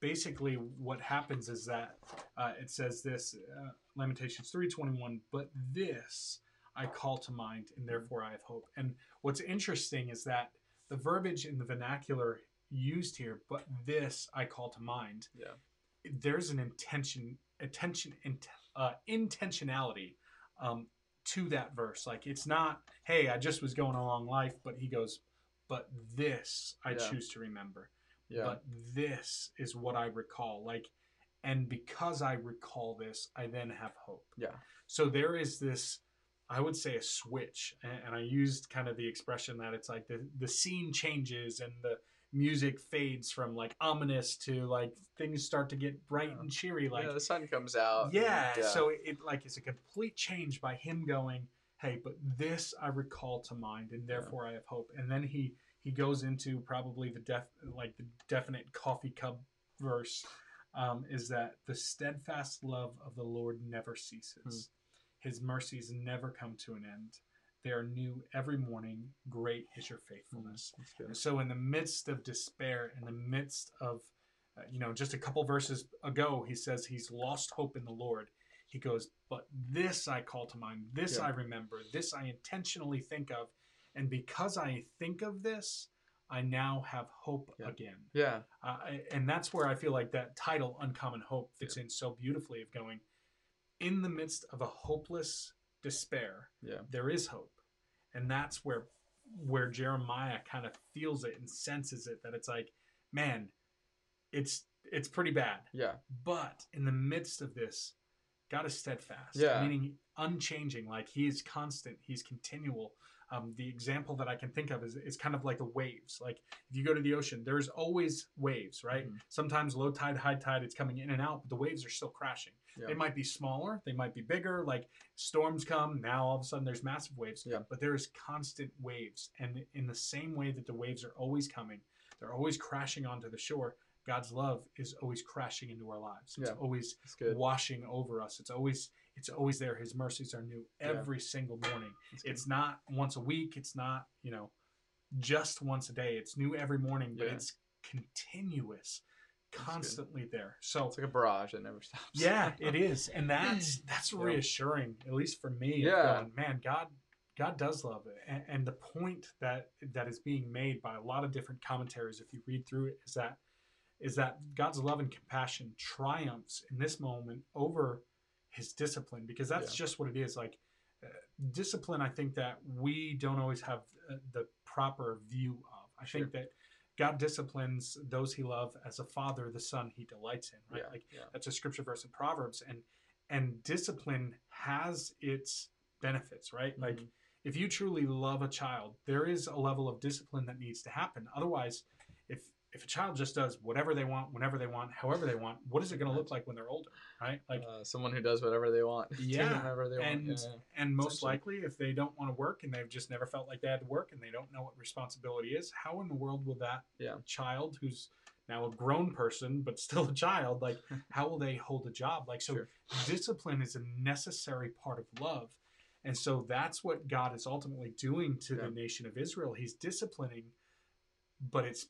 basically what happens is that uh, it says this uh, Lamentations 3:21. But this I call to mind, and therefore I have hope. And what's interesting is that the verbiage in the vernacular used here, but this I call to mind Yeah. there's an intention attention int, uh, intentionality um, to that verse like it's not hey i just was going along life but he goes but this i Yeah. choose to remember Yeah. but this is what i recall like and because i recall this i then have hope Yeah. so there is this i would say a switch and, and i used kind of the expression that it's like the, the scene changes and the music fades from like ominous to like things start to get bright Yeah. and cheery like yeah, the sun comes out. yeah, and, uh, so it like it's a complete change by him going hey but this i recall to mind and therefore i have hope and then he he goes into probably the def like the definite coffee cup verse um, is that the steadfast love of the lord never ceases his mercies never come to an end they are new every morning great is your faithfulness That's and so, in the midst of despair, in the midst of, uh, you know, just a couple verses ago, he says he's lost hope in the Lord. He goes, But this I call to mind, this Yeah. I remember, this I intentionally think of. And because I think of this, I now have hope Yeah. again. Yeah. Uh, and that's where I feel like that title, Uncommon Hope, fits in so beautifully of going, in the midst of a hopeless despair, Yeah. there is hope and that's where where jeremiah kind of feels it and senses it that it's like man it's it's pretty bad Yeah. but in the midst of this god is steadfast Yeah. meaning unchanging like he is constant he's continual um, the example that i can think of is, is kind of like the waves like if you go to the ocean there's always waves right Mhm. sometimes low tide high tide it's coming in and out but the waves are still crashing Yeah. they might be smaller they might be bigger like storms come now all of a sudden there's massive waves Yeah. but there is constant waves and in the same way that the waves are always coming they're always crashing onto the shore god's love is always crashing into our lives it's Yeah. always washing over us it's always it's always there his mercies are new Yeah. every single morning That's good. it's not once a week it's not you know just once a day it's new every morning but Yeah. it's continuous. Constantly there so It's like a barrage that never stops. yeah it is and that's that's Yeah. reassuring at least for me Yeah. going, man god god does love it and, and the point that that is being made by a lot of different commentaries if you read through it is that is that god's love and compassion triumphs in this moment over his discipline because that's Yeah. just what it is like uh, discipline i think that we don't always have uh, the proper view of i Sure. think that god disciplines those he loves as a father the son he delights in right Yeah. like yeah. that's a scripture verse in proverbs and and discipline has its benefits right like Mhm. if you truly love a child there is a level of discipline that needs to happen otherwise if if a child just does whatever they want whenever they want however they want what is it going to look like when they're older right like uh, someone who does whatever they want. Yeah, whenever they and want. Yeah, yeah. and most likely if they don't want to work and they've just never felt like they had to work and they don't know what responsibility is how in the world will that Yeah. child who's now a grown person but still a child like how will they hold a job like so Sure. discipline is a necessary part of love and so that's what god is ultimately doing to Yeah. the nation of israel he's disciplining but it's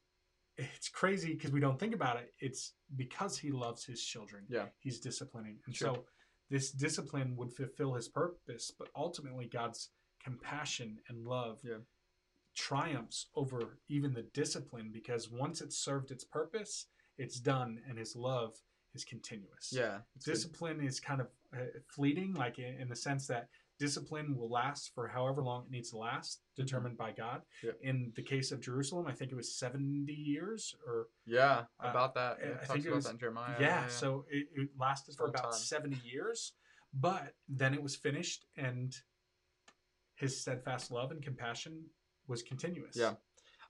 it's crazy because we don't think about it it's because he loves his children Yeah. he's disciplining and Sure. so this discipline would fulfill his purpose, but ultimately God's compassion and love Yeah. triumphs over even the discipline because once it's served its purpose, it's done and his love is continuous. Yeah. it's good. Discipline is kind of uh, fleeting, like in, in the sense that discipline will last for however long it needs to last, determined by God. Yeah. In the case of Jerusalem, I think it was 70 years or Yeah. Uh, About that. I- Yeah, I think it was- that in Jeremiah. yeah, so it, it lasted for Long about time. 70 years, but then it was finished and his steadfast love and compassion was continuous. Yeah.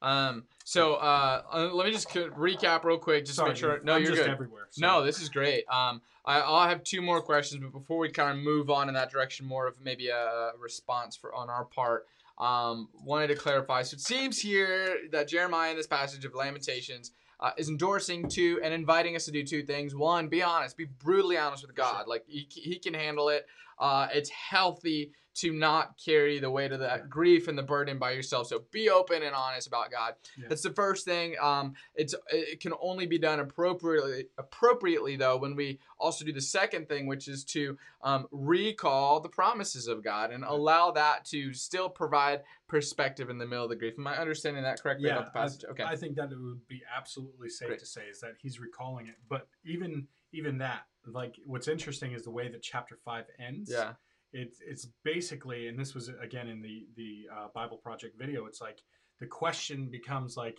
Um. So, uh, uh, let me just recap real quick, just to make sure. No, I'm you're just good. everywhere. so- No, this is great. Um, I, I'll have two more questions, but before we kind of move on in that direction, more of maybe a response for on our part. Um, wanted to clarify. So it seems here that Jeremiah in this passage of Lamentations uh, is endorsing two and inviting us to do two things. One, be honest, be brutally honest with God. Like he, he can handle it. Uh, it's healthy to not carry the weight of that grief and the burden by yourself. So be open and honest about God. Yeah. That's the first thing. Um, it's it can only be done appropriately. Appropriately though, when we also do the second thing, which is to um, recall the promises of God and allow that to still provide perspective in the middle of the grief. Am I understanding that correctly Yeah, about the passage? okay. I think that it would be absolutely safe Great. to say is that he's recalling it. But even even that, like what's interesting is the way that chapter five ends. yeah. It's it's basically, and this was again in the the uh, Bible Project video. It's like the question becomes like,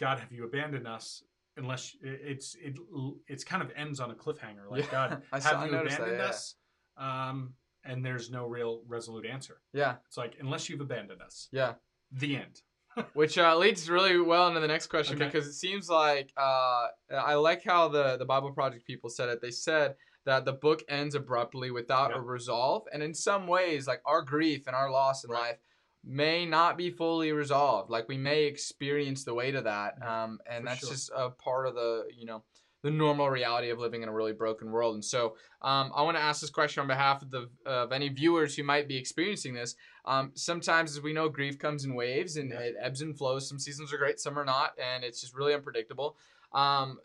God, have you abandoned us? Unless it's it it's kind of ends on a cliffhanger. Like Yeah, God, I saw- have I you noticed that, abandoned yeah. us? Um, and there's no real resolute answer. Yeah. It's like unless you've abandoned us, Yeah. the end. Which uh, leads really well into the next question Okay. because it seems like uh, I like how the the Bible Project people said it. They said that the book ends abruptly without Yeah. a resolve, and in some ways, like our grief and our loss in Right. life may not be fully resolved. Like we may experience the weight of that, um, and for that's sure. just a part of the you know the normal reality of living in a really broken world. And so um, I want to ask this question on behalf of the of any viewers who might be experiencing this. Um, sometimes, as we know, grief comes in waves and Yeah. it ebbs and flows. Some seasons are great, some are not, and it's just really unpredictable. Um,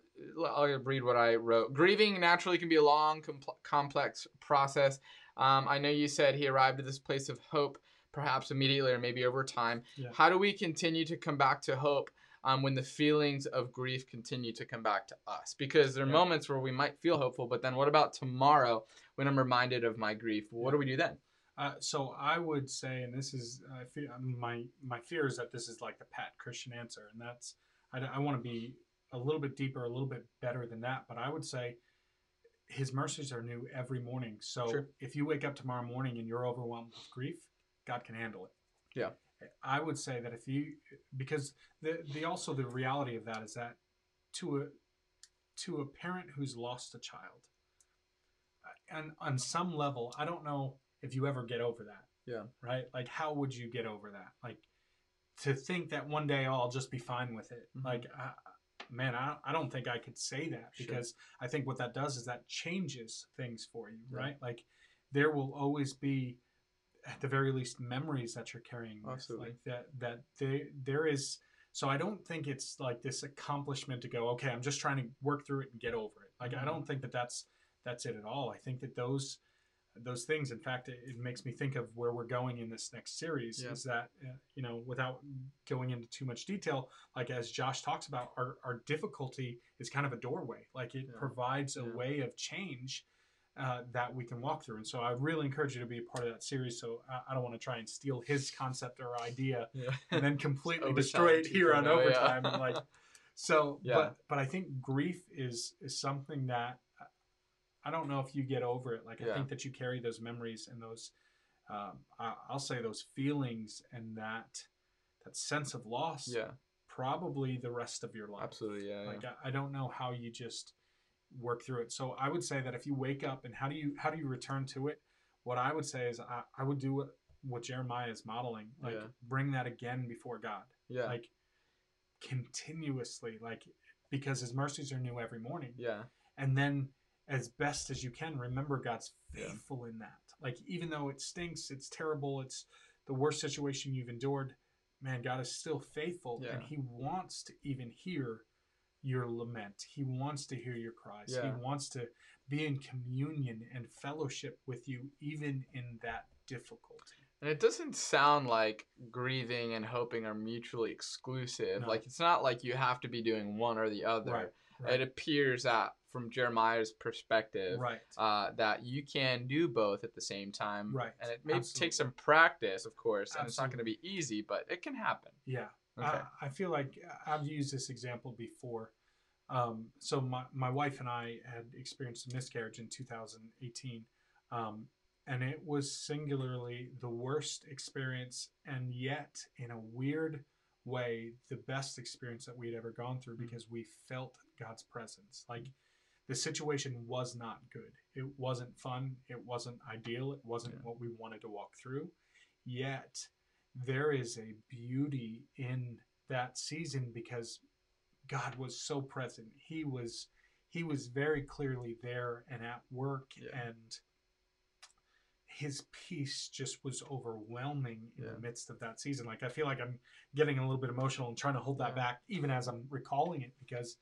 I'll read what I wrote. Grieving naturally can be a long, compl- complex process. Um, I know you said he arrived at this place of hope, perhaps immediately or maybe over time. Yeah. How do we continue to come back to hope um, when the feelings of grief continue to come back to us? Because there are Yeah. moments where we might feel hopeful, but then what about tomorrow when I'm reminded of my grief? What do we do then? Uh, so I would say, and this is I feel my my fear is that this is like the pat Christian answer, and that's I, want to be a little bit deeper, a little bit better than that. But I would say His mercies are new every morning. So Sure. if you wake up tomorrow morning and you're overwhelmed with grief, God can handle it. Yeah. I would say that if you because the the also the reality of that is that to a to a parent who's lost a child, uh, and on some level, I don't know if you ever get over that. Yeah. Right. Like, how would you get over that? Like, to think that one day oh, I'll just be fine with it. Mhm. Like, I, man, I, I don't think I could say that Sure. because I think what that does is that changes things for you. Yeah. Right. Like, there will always be, at the very least, memories that you're carrying. With. Absolutely. Like that. That there there is. So I don't think it's like this accomplishment to go. Okay, I'm just trying to work through it and get over it. Like I Mhm. don't think that that's that's it at all. I think that those those things in fact it, it makes me think of where we're going in this next series Yeah. is that uh, you know without going into too much detail like as josh talks about our, our difficulty is kind of a doorway like it Yeah. provides a Yeah. way of change uh, that we can walk through and so i really encourage you to be a part of that series so i, I don't want to try and steal his concept or idea and then completely destroy it here on 2.0, yeah. overtime and like so but but i think grief is is something that i don't know if you get over it like i think that you carry those memories and those um, I, i'll say those feelings and that that sense of loss yeah. probably the rest of your life Absolutely. Yeah. yeah. like I, I don't know how you just work through it so i would say that if you wake up and how do you how do you return to it what i would say is i, I would do what what jeremiah is modeling like Yeah. bring that again before god yeah. like continuously like because his mercies are new every morning yeah. and then as best as you can remember god's Yeah. faithful in that like even though it stinks it's terrible it's the worst situation you've endured man god is still faithful and he wants to even hear your lament he wants to hear your cries Yeah. he wants to be in communion and fellowship with you even in that difficulty. And it doesn't sound like grieving and hoping are mutually exclusive. No. Like it's not like you have to be doing one or the other. Right, right. It appears that from Jeremiah's perspective, Right. uh, that you can do both at the same time. Right. And it may Absolutely. take some practice, of course, and it's not going to be easy, but it can happen. Yeah. Okay. I, I feel like I've used this example before. Um, so my, my wife and I had experienced a miscarriage in 2018. Um, and it was singularly the worst experience and yet in a weird way the best experience that we'd ever gone through Mhm. because we felt god's presence like the situation was not good it wasn't fun it wasn't ideal it wasn't Yeah. what we wanted to walk through yet there is a beauty in that season because god was so present he was he was very clearly there and at work Yeah. and his peace just was overwhelming in Yeah. the midst of that season. Like I feel like I'm getting a little bit emotional and trying to hold that back even as I'm recalling it because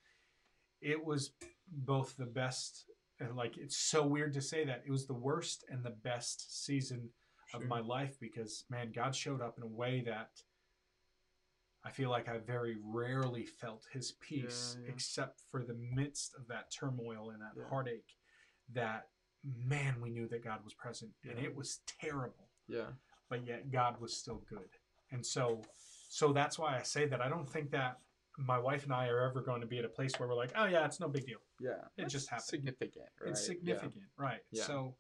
it was both the best and like it's so weird to say that it was the worst and the best season of my life because man God showed up in a way that I feel like I very rarely felt his peace Yeah, yeah. except for the midst of that turmoil and that Yeah. heartache that man we knew that God was present and it was terrible Yeah. but yet God was still good and so so that's why I say that I don't think that my wife and I are ever going to be at a place where we're like oh yeah it's no big deal Yeah. It just happened. Significant. Right? it's Yeah. significant right Yeah. so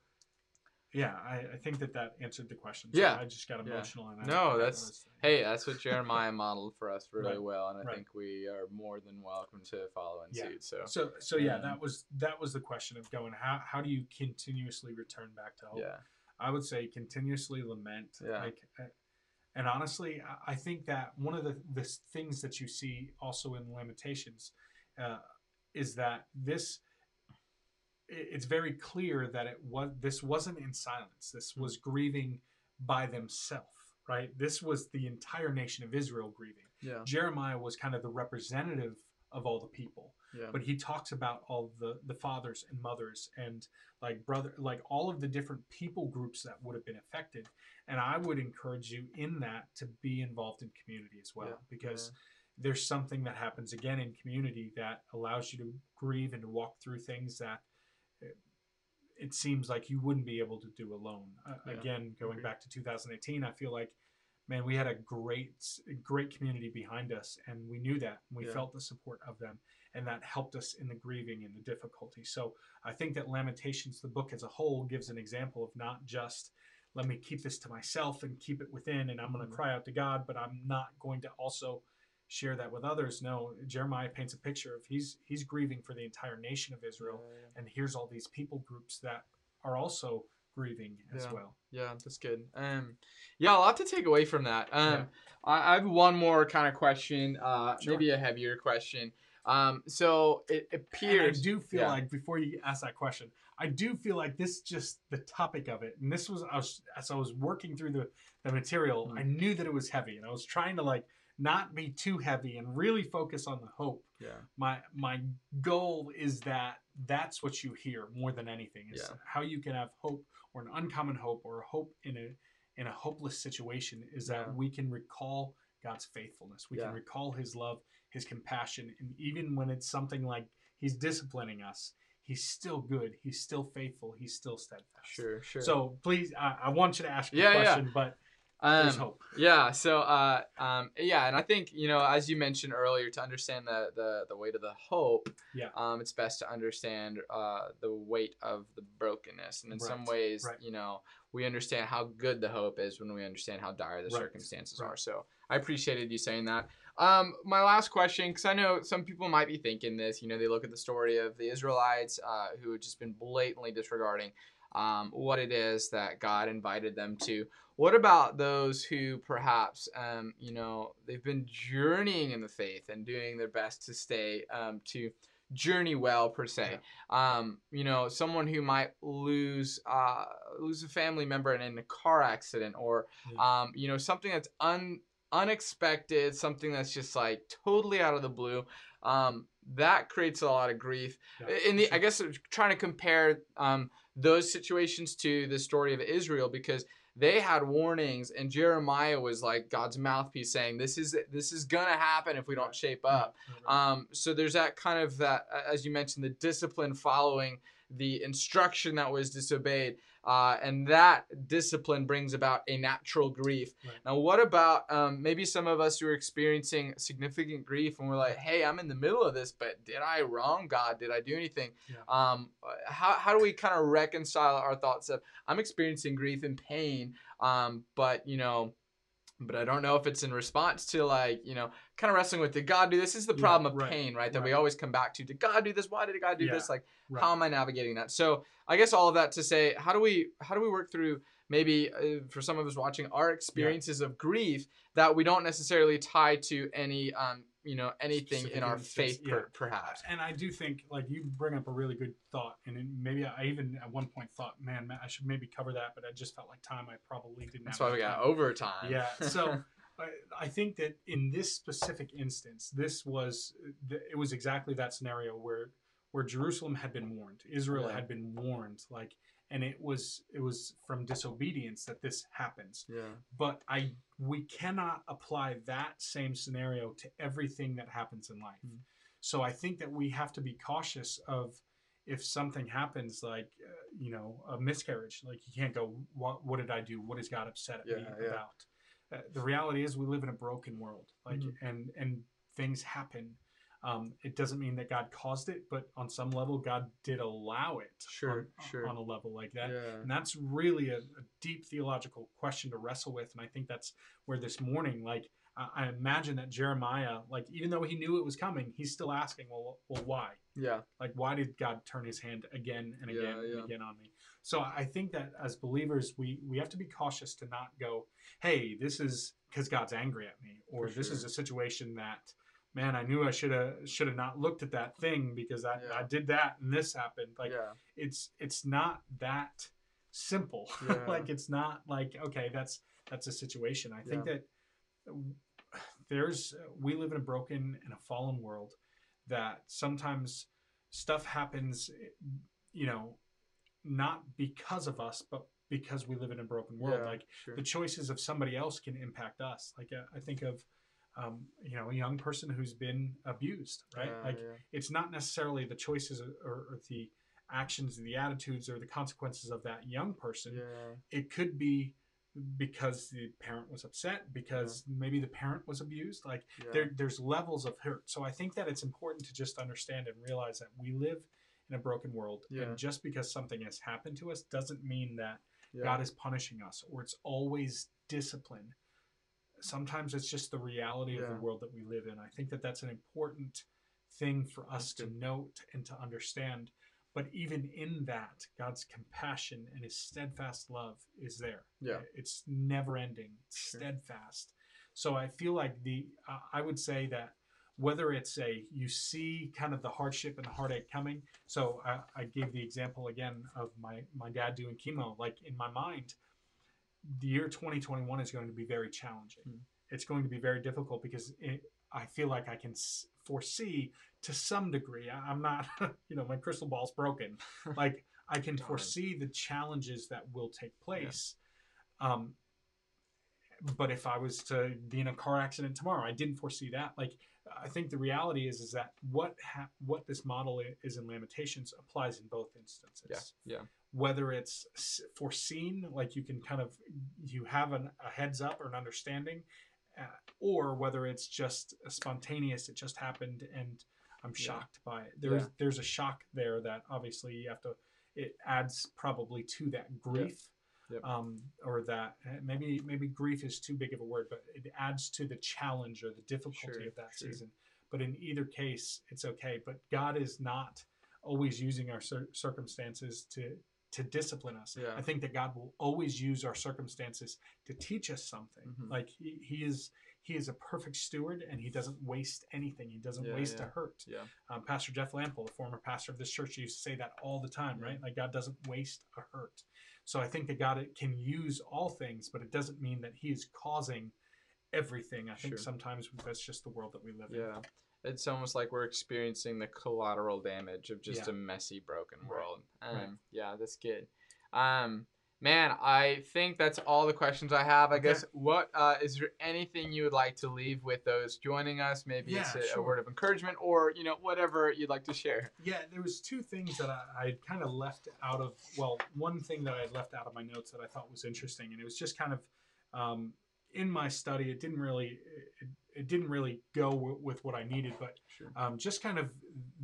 yeah I, I think that that answered the question So Yeah. I just got Yeah. emotional and I- No, that's- Hey, that's what Jeremiah modeled for us really Right. well, and I Right. think we are more than welcome to follow in Yeah. suit. So, So so yeah, Um, that was that was the question of going how how do you continuously return back to hope? yeah, I would say continuously lament. Yeah. Like, and honestly, I- think that one of the the things that you see also in Lamentations uh, is that this it's very clear that it was this wasn't in silence. This was grieving by themselves. Right. This was the entire nation of Israel grieving. yeah, Jeremiah was kind of the representative of all the people yeah, but he talks about all the the fathers and mothers and like brother like all of the different people groups that would have been affected. And i would encourage you in that to be involved in community as well Yeah, because there's something that happens again in community that allows you to grieve and to walk through things that uh, it seems like you wouldn't be able to do alone. Uh, Yeah, again going back to 2018 i feel like man we had a great great community behind us and we knew that we Yeah. felt the support of them and that helped us in the grieving and the difficulty so i think that lamentations the book as a whole gives an example of not just let me keep this to myself and keep it within and i'm going to Mhm. cry out to god but i'm not going to also share that with others no jeremiah paints a picture of he's he's grieving for the entire nation of israel Yeah, and here's all these people groups that are also grieving as Yeah. well yeah, that's good. Um, yeah, a lot to take away from that. Um, Yeah. I, I have one more kind of question, uh, Sure. maybe a heavier question. Um, so it And I appears, do feel yeah. like before you ask that question, I do feel like this just the topic of it, and this was I was as I was working through the the material, Mm. I knew that it was heavy, and I was trying to like not be too heavy and really focus on the hope. yeah, My my goal is that that's what you hear more than anything is Yeah. how you can have hope or an uncommon hope or a hope in a in a hopeless situation is that Yeah. we can recall God's faithfulness. We Yeah. can recall his love, his compassion, and even when it's something like he's disciplining us, he's still good, he's still faithful, he's still steadfast. sure, sure. So please, I, I want you to ask Yeah, yeah. question, but um, there's hope. Yeah. So, uh, um, yeah, and I think you know, as you mentioned earlier, to understand the the, the weight of the hope, Yeah. um, it's best to understand uh, the weight of the brokenness, and in some ways, right. you know, we understand how good the hope is when we understand how dire the Right, circumstances right. are. So, I appreciated you saying that. Um, my last question, because I know some people might be thinking this. You know, they look at the story of the Israelites uh, who had just been blatantly disregarding um, what it is that God invited them to. What about those who perhaps, um, you know, they've been journeying in the faith and doing their best to stay, um, to journey well per se. Um, you know, someone who might lose uh, lose a family member in, in a car accident, or um, you know, something that's un unexpected, something that's just like totally out of the blue. Um, that creates a lot of grief. Yeah, in the I guess trying to compare um, those situations to the story of Israel because they had warnings and Jeremiah was like God's mouthpiece saying this is this is gonna happen if we don't shape up. Um, so there's that kind of that as you mentioned the discipline following the instruction that was disobeyed. Uh, and that discipline brings about a natural grief. Right. Now, what about um, maybe some of us who are experiencing significant grief and we're like, hey, I'm in the middle of this, but did I wrong God? Did I do anything? Yeah. Um, how, how do we kind of reconcile our thoughts of, I'm experiencing grief and pain, um, but, you know, but I don't know if it's in response to like, you know, kind of wrestling with did God do this? this is the Yeah, problem of right, pain, right? That we always come back to. Did God do this? Why did God do Yeah, this? Like, Right. how am I navigating that? So I guess all of that to say, how do we how do we work through maybe uh, for some of us watching our experiences of grief that we don't necessarily tie to any um you know anything in our faith yeah. per, perhaps. and I do think like you bring up a really good thought, and it, maybe I even at one point thought, man, I should maybe cover that, but I just felt like time. I probably didn't. That's why we got time. overtime. Yeah. So I, I think that in this specific instance, this was it was exactly that scenario where where Jerusalem had been warned, Israel Yeah. had been warned, like, and it was it was from disobedience that this happens. yeah, But I we cannot apply that same scenario to everything that happens in life. Mm. So I think that we have to be cautious of if something happens like uh, you know a miscarriage like you can't go what, what did i do what is god upset at me Yeah, yeah. about uh, the reality is we live in a broken world like Mhm. and and things happen um, it doesn't mean that god caused it but on some level god did allow it Sure, on, sure. on a level like that yeah, and that's really a, a deep theological question to wrestle with. And I think that's where this morning, like, I, I imagine that Jeremiah, like, even though he knew it was coming, he's still asking, well, well, why? yeah, Like, why did God turn his hand again and again Yeah, and again on me? So I think that as believers, we, we have to be cautious to not go, hey, this is because God's angry at me, or For this is a situation that, man, I knew I should have should have not looked at that thing because I, Yeah. I did that and this happened. Like, yeah, it's it's not that simple Yeah. like it's not like okay that's that's a situation i think that there's we live in a broken and a fallen world that sometimes stuff happens you know not because of us but because we live in a broken world like sure. the choices of somebody else can impact us like uh, i think of um, you know a young person who's been abused right Yeah, like yeah. it's not necessarily the choices or, or the actions, the attitudes, or the consequences of that young person. yeah, It could be because the parent was upset, because maybe the parent was abused. Like yeah. there, there's levels of hurt. So I think that it's important to just understand and realize that we live in a broken world, Yeah. and just because something has happened to us doesn't mean that yeah. God is punishing us or it's always discipline. Sometimes it's just the reality of the world that we live in. I think that that's an important thing for us to note and to understand. But even in that, God's compassion and his steadfast love is there. Yeah. It's never ending, it's steadfast. So I feel like the, uh, I would say that whether it's a, you see kind of the hardship and the heartache coming. So I, I gave the example again of my, my dad doing chemo. Like in my mind, the year 2021 is going to be very challenging. Hmm. It's going to be very difficult because it, I feel like I can s- foresee to some degree. I, I'm not, you know, my crystal ball's broken. like I can foresee the challenges that will take place. Um, but if I was to be in a car accident tomorrow, I didn't foresee that. Like I think the reality is is that what ha- what this model is in Lamentations applies in both instances Yeah, yeah. Whether it's foreseen, like you can kind of you have an, a heads up or an understanding, uh, or whether it's just spontaneous, it just happened, and I'm Yeah. shocked by it. There's Yeah. there's a shock there that obviously you have to. It adds probably to that grief. Yep. Um, or that uh, maybe maybe grief is too big of a word, but it adds to the challenge or the difficulty Sure, of that sure. season. But in either case, it's okay. But God is not always using our cir- circumstances to to discipline us. Yeah. I think that God will always use our circumstances to teach us something. Mhm. Like he, he is he is a perfect steward and he doesn't waste anything. He doesn't Yeah, waste yeah. a hurt. Yeah. Um, pastor Jeff Lample, the former pastor of this church, used to say that all the time, right? Like God doesn't waste a hurt. So I think that God can use all things, but it doesn't mean that He is causing everything. I think Sure. sometimes that's just the world that we live in. Yeah. It's almost like we're experiencing the collateral damage of just Yeah. a messy, broken Right. world. Um, Right. Yeah, that's good. Um, man, I think that's all the questions I have. I Okay. guess what uh, is there anything you would like to leave with those joining us? Maybe it's Yeah, a, a sure. word of encouragement, or you know, whatever you'd like to share. Yeah, there was two things that I, I kind of left out of. Well, one thing that I had left out of my notes that I thought was interesting, and it was just kind of um, in my study. It didn't really, it, it didn't really go w- with what I needed, but Sure. um, just kind of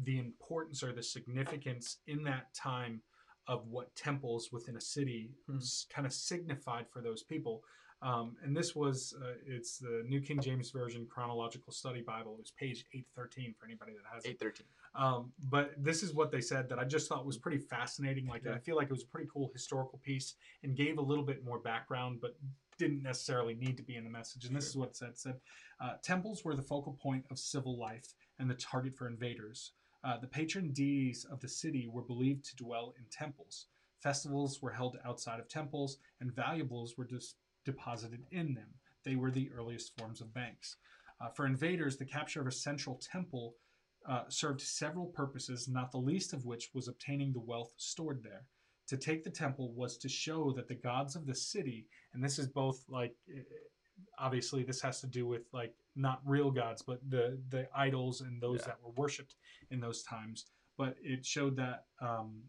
the importance or the significance in that time of what temples within a city Hmm. kind of signified for those people. Um, and this was, uh, it's the New King James Version Chronological Study Bible. It was page 813 for anybody that has it. Eight thirteen. Um, but this is what they said that I just thought was pretty fascinating. Like Yeah. I feel like it was a pretty cool historical piece and gave a little bit more background, but didn't necessarily need to be in the message. And this is what it said: it said uh, temples were the focal point of civil life and the target for invaders. Uh, the patron deities of the city were believed to dwell in temples. Festivals were held outside of temples, and valuables were dis- deposited in them. They were the earliest forms of banks. Uh, for invaders, the capture of a central temple uh, served several purposes, not the least of which was obtaining the wealth stored there. To take the temple was to show that the gods of the city, and this is both like, eh, obviously, this has to do with like not real gods, but the the idols and those Yeah. that were worshipped in those times. But it showed that um,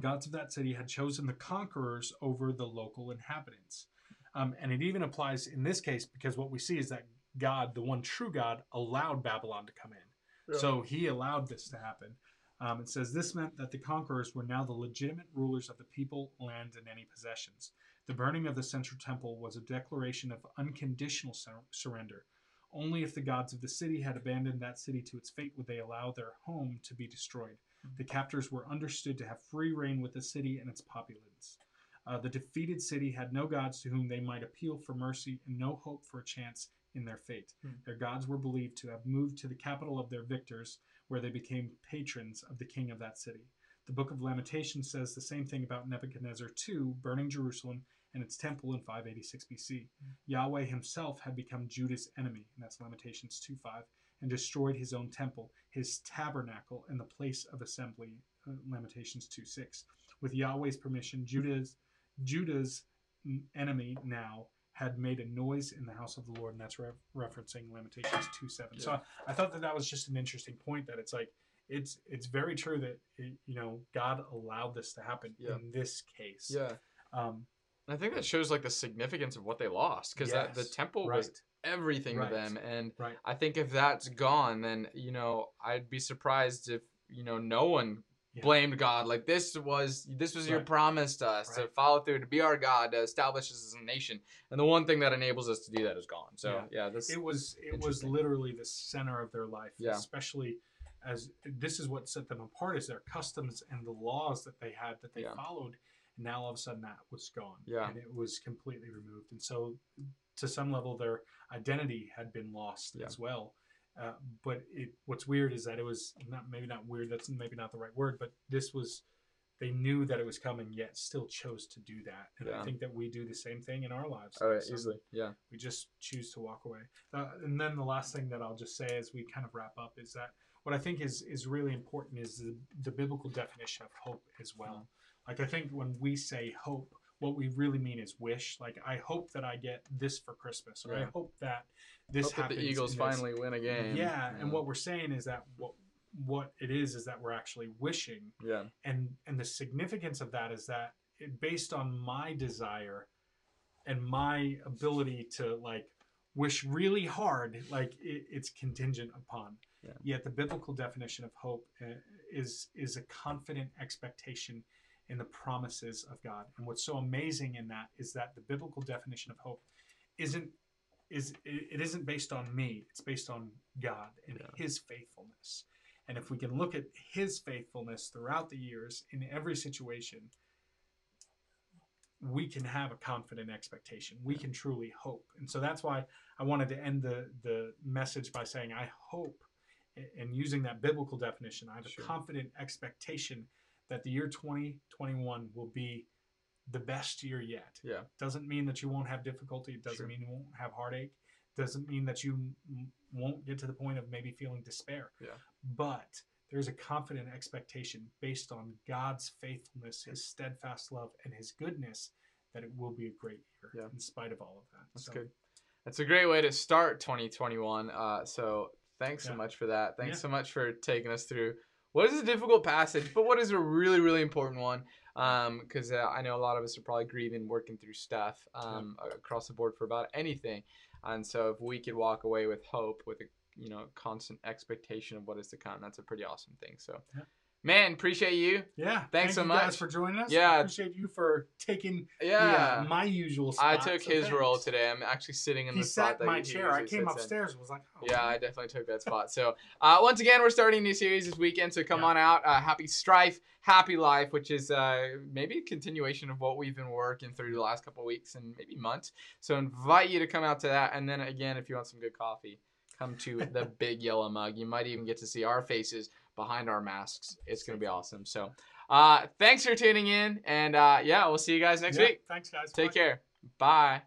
gods of that city had chosen the conquerors over the local inhabitants. Um, and it even applies in this case because what we see is that God, the one true God, allowed Babylon to come in. So he allowed this to happen. Um, it says this meant that the conquerors were now the legitimate rulers of the people, land, and any possessions. The burning of the central temple was a declaration of unconditional sur- surrender. Only if the gods of the city had abandoned that city to its fate would they allow their home to be destroyed. The captors were understood to have free reign with the city and its populace. Uh, the defeated city had no gods to whom they might appeal for mercy and no hope for a chance in their fate. Hmm. Their gods were believed to have moved to the capital of their victors, where they became patrons of the king of that city. The book of Lamentations says the same thing about Nebuchadnezzar II burning Jerusalem and its temple in 586 BC. Yahweh himself had become Judah's enemy, and that's Lamentations 2:5, and destroyed his own temple, his tabernacle, and the place of assembly, uh, Lamentations 2:6. With Yahweh's permission, Judah's Judah's enemy now had made a noise in the house of the Lord, and that's re- referencing Lamentations 2:7. So Yeah. I thought that that was just an interesting point that it's like it's it's very true that it, you know God allowed this to happen Yeah. in this case. Yeah. Um, I think that shows like the significance of what they lost because that the temple right. was everything Right. to them, and Right. I think if that's gone, then you know I'd be surprised if you know no one Yeah. blamed God. Like this was this was your promise to us to follow through, to be our God, to establish us as a nation, and the one thing that enables us to do that is gone. So Yeah. yeah, this it was it was literally the center of their life Yeah. especially as this is what set them apart is their customs and the laws that they had that they Yeah. followed and now all of a sudden that was gone Yeah. and it was completely removed and so to some level their identity had been lost as well uh, but it what's weird is that it was not maybe not weird that's maybe not the right word but this was they knew that it was coming yet still chose to do that and Yeah. i think that we do the same thing in our lives oh yeah, Some- easily yeah we just choose to walk away. Uh, and then the last thing that I'll just say as we kind of wrap up is that what I think is is really important is the, the biblical definition of hope as well. Like I think when we say hope, what we really mean is wish. Like I hope that I get this for Christmas, or I hope that this Hope that happens. the Eagles finally win a game. Yeah, and what we're saying is that what what it is is that we're actually wishing yeah and and the significance of that is that it, based on my desire and my ability to like wish really hard like it, it's contingent upon Yeah. yet the biblical definition of hope uh, is is a confident expectation in the promises of god and what's so amazing in that is that the biblical definition of hope isn't is it isn't based on me it's based on god and Yeah. his faithfulness and if we can look at his faithfulness throughout the years in every situation, we can have a confident expectation. We can truly hope. And so that's why I wanted to end the, the message by saying, I hope, and using that biblical definition, I have Sure. a confident expectation that the year 2021 will be the best year yet. Yeah. Doesn't mean that you won't have difficulty. It doesn't Sure. mean you won't have heartache. doesn't mean that you m- won't get to the point of maybe feeling despair. Yeah. But there's a confident expectation based on God's faithfulness, His steadfast love, and His goodness that it will be a great year Yeah. in spite of all of that. That's So, good. That's a great way to start 2021. Uh, so thanks so much for that. Thanks Yeah. so much for taking us through what is a difficult passage, but what is a really, really important one. Because uh, I know a lot of us are probably grieving, working through stuff um, across the board for about anything. And so if we could walk away with hope, with a you know constant expectation of what is to come, that's a pretty awesome thing. So, Yeah. Man, appreciate you. Yeah. Thanks thank so you much. guys for joining us. Yeah. I appreciate you for taking Yeah. the, uh, my usual spot. I took so his role today. I'm actually sitting in He the spot He sat that in my chair. I came sits in. upstairs and was like, oh, Yeah, I definitely took that spot. So, uh, once again, we're starting a new series this weekend. So come Yeah. on out. Uh, happy Strife, Happy Life, which is uh, maybe a continuation of what we've been working through the last couple of weeks and maybe months. So invite you to come out to that. And then again, if you want some good coffee, come to the Big Yellow Mug. You might even get to see our faces behind our masks. It's gonna be awesome. So, uh, thanks for tuning in, and uh, yeah, we'll see you guys next Yeah, week. Thanks, guys. Take Bye. care. Bye.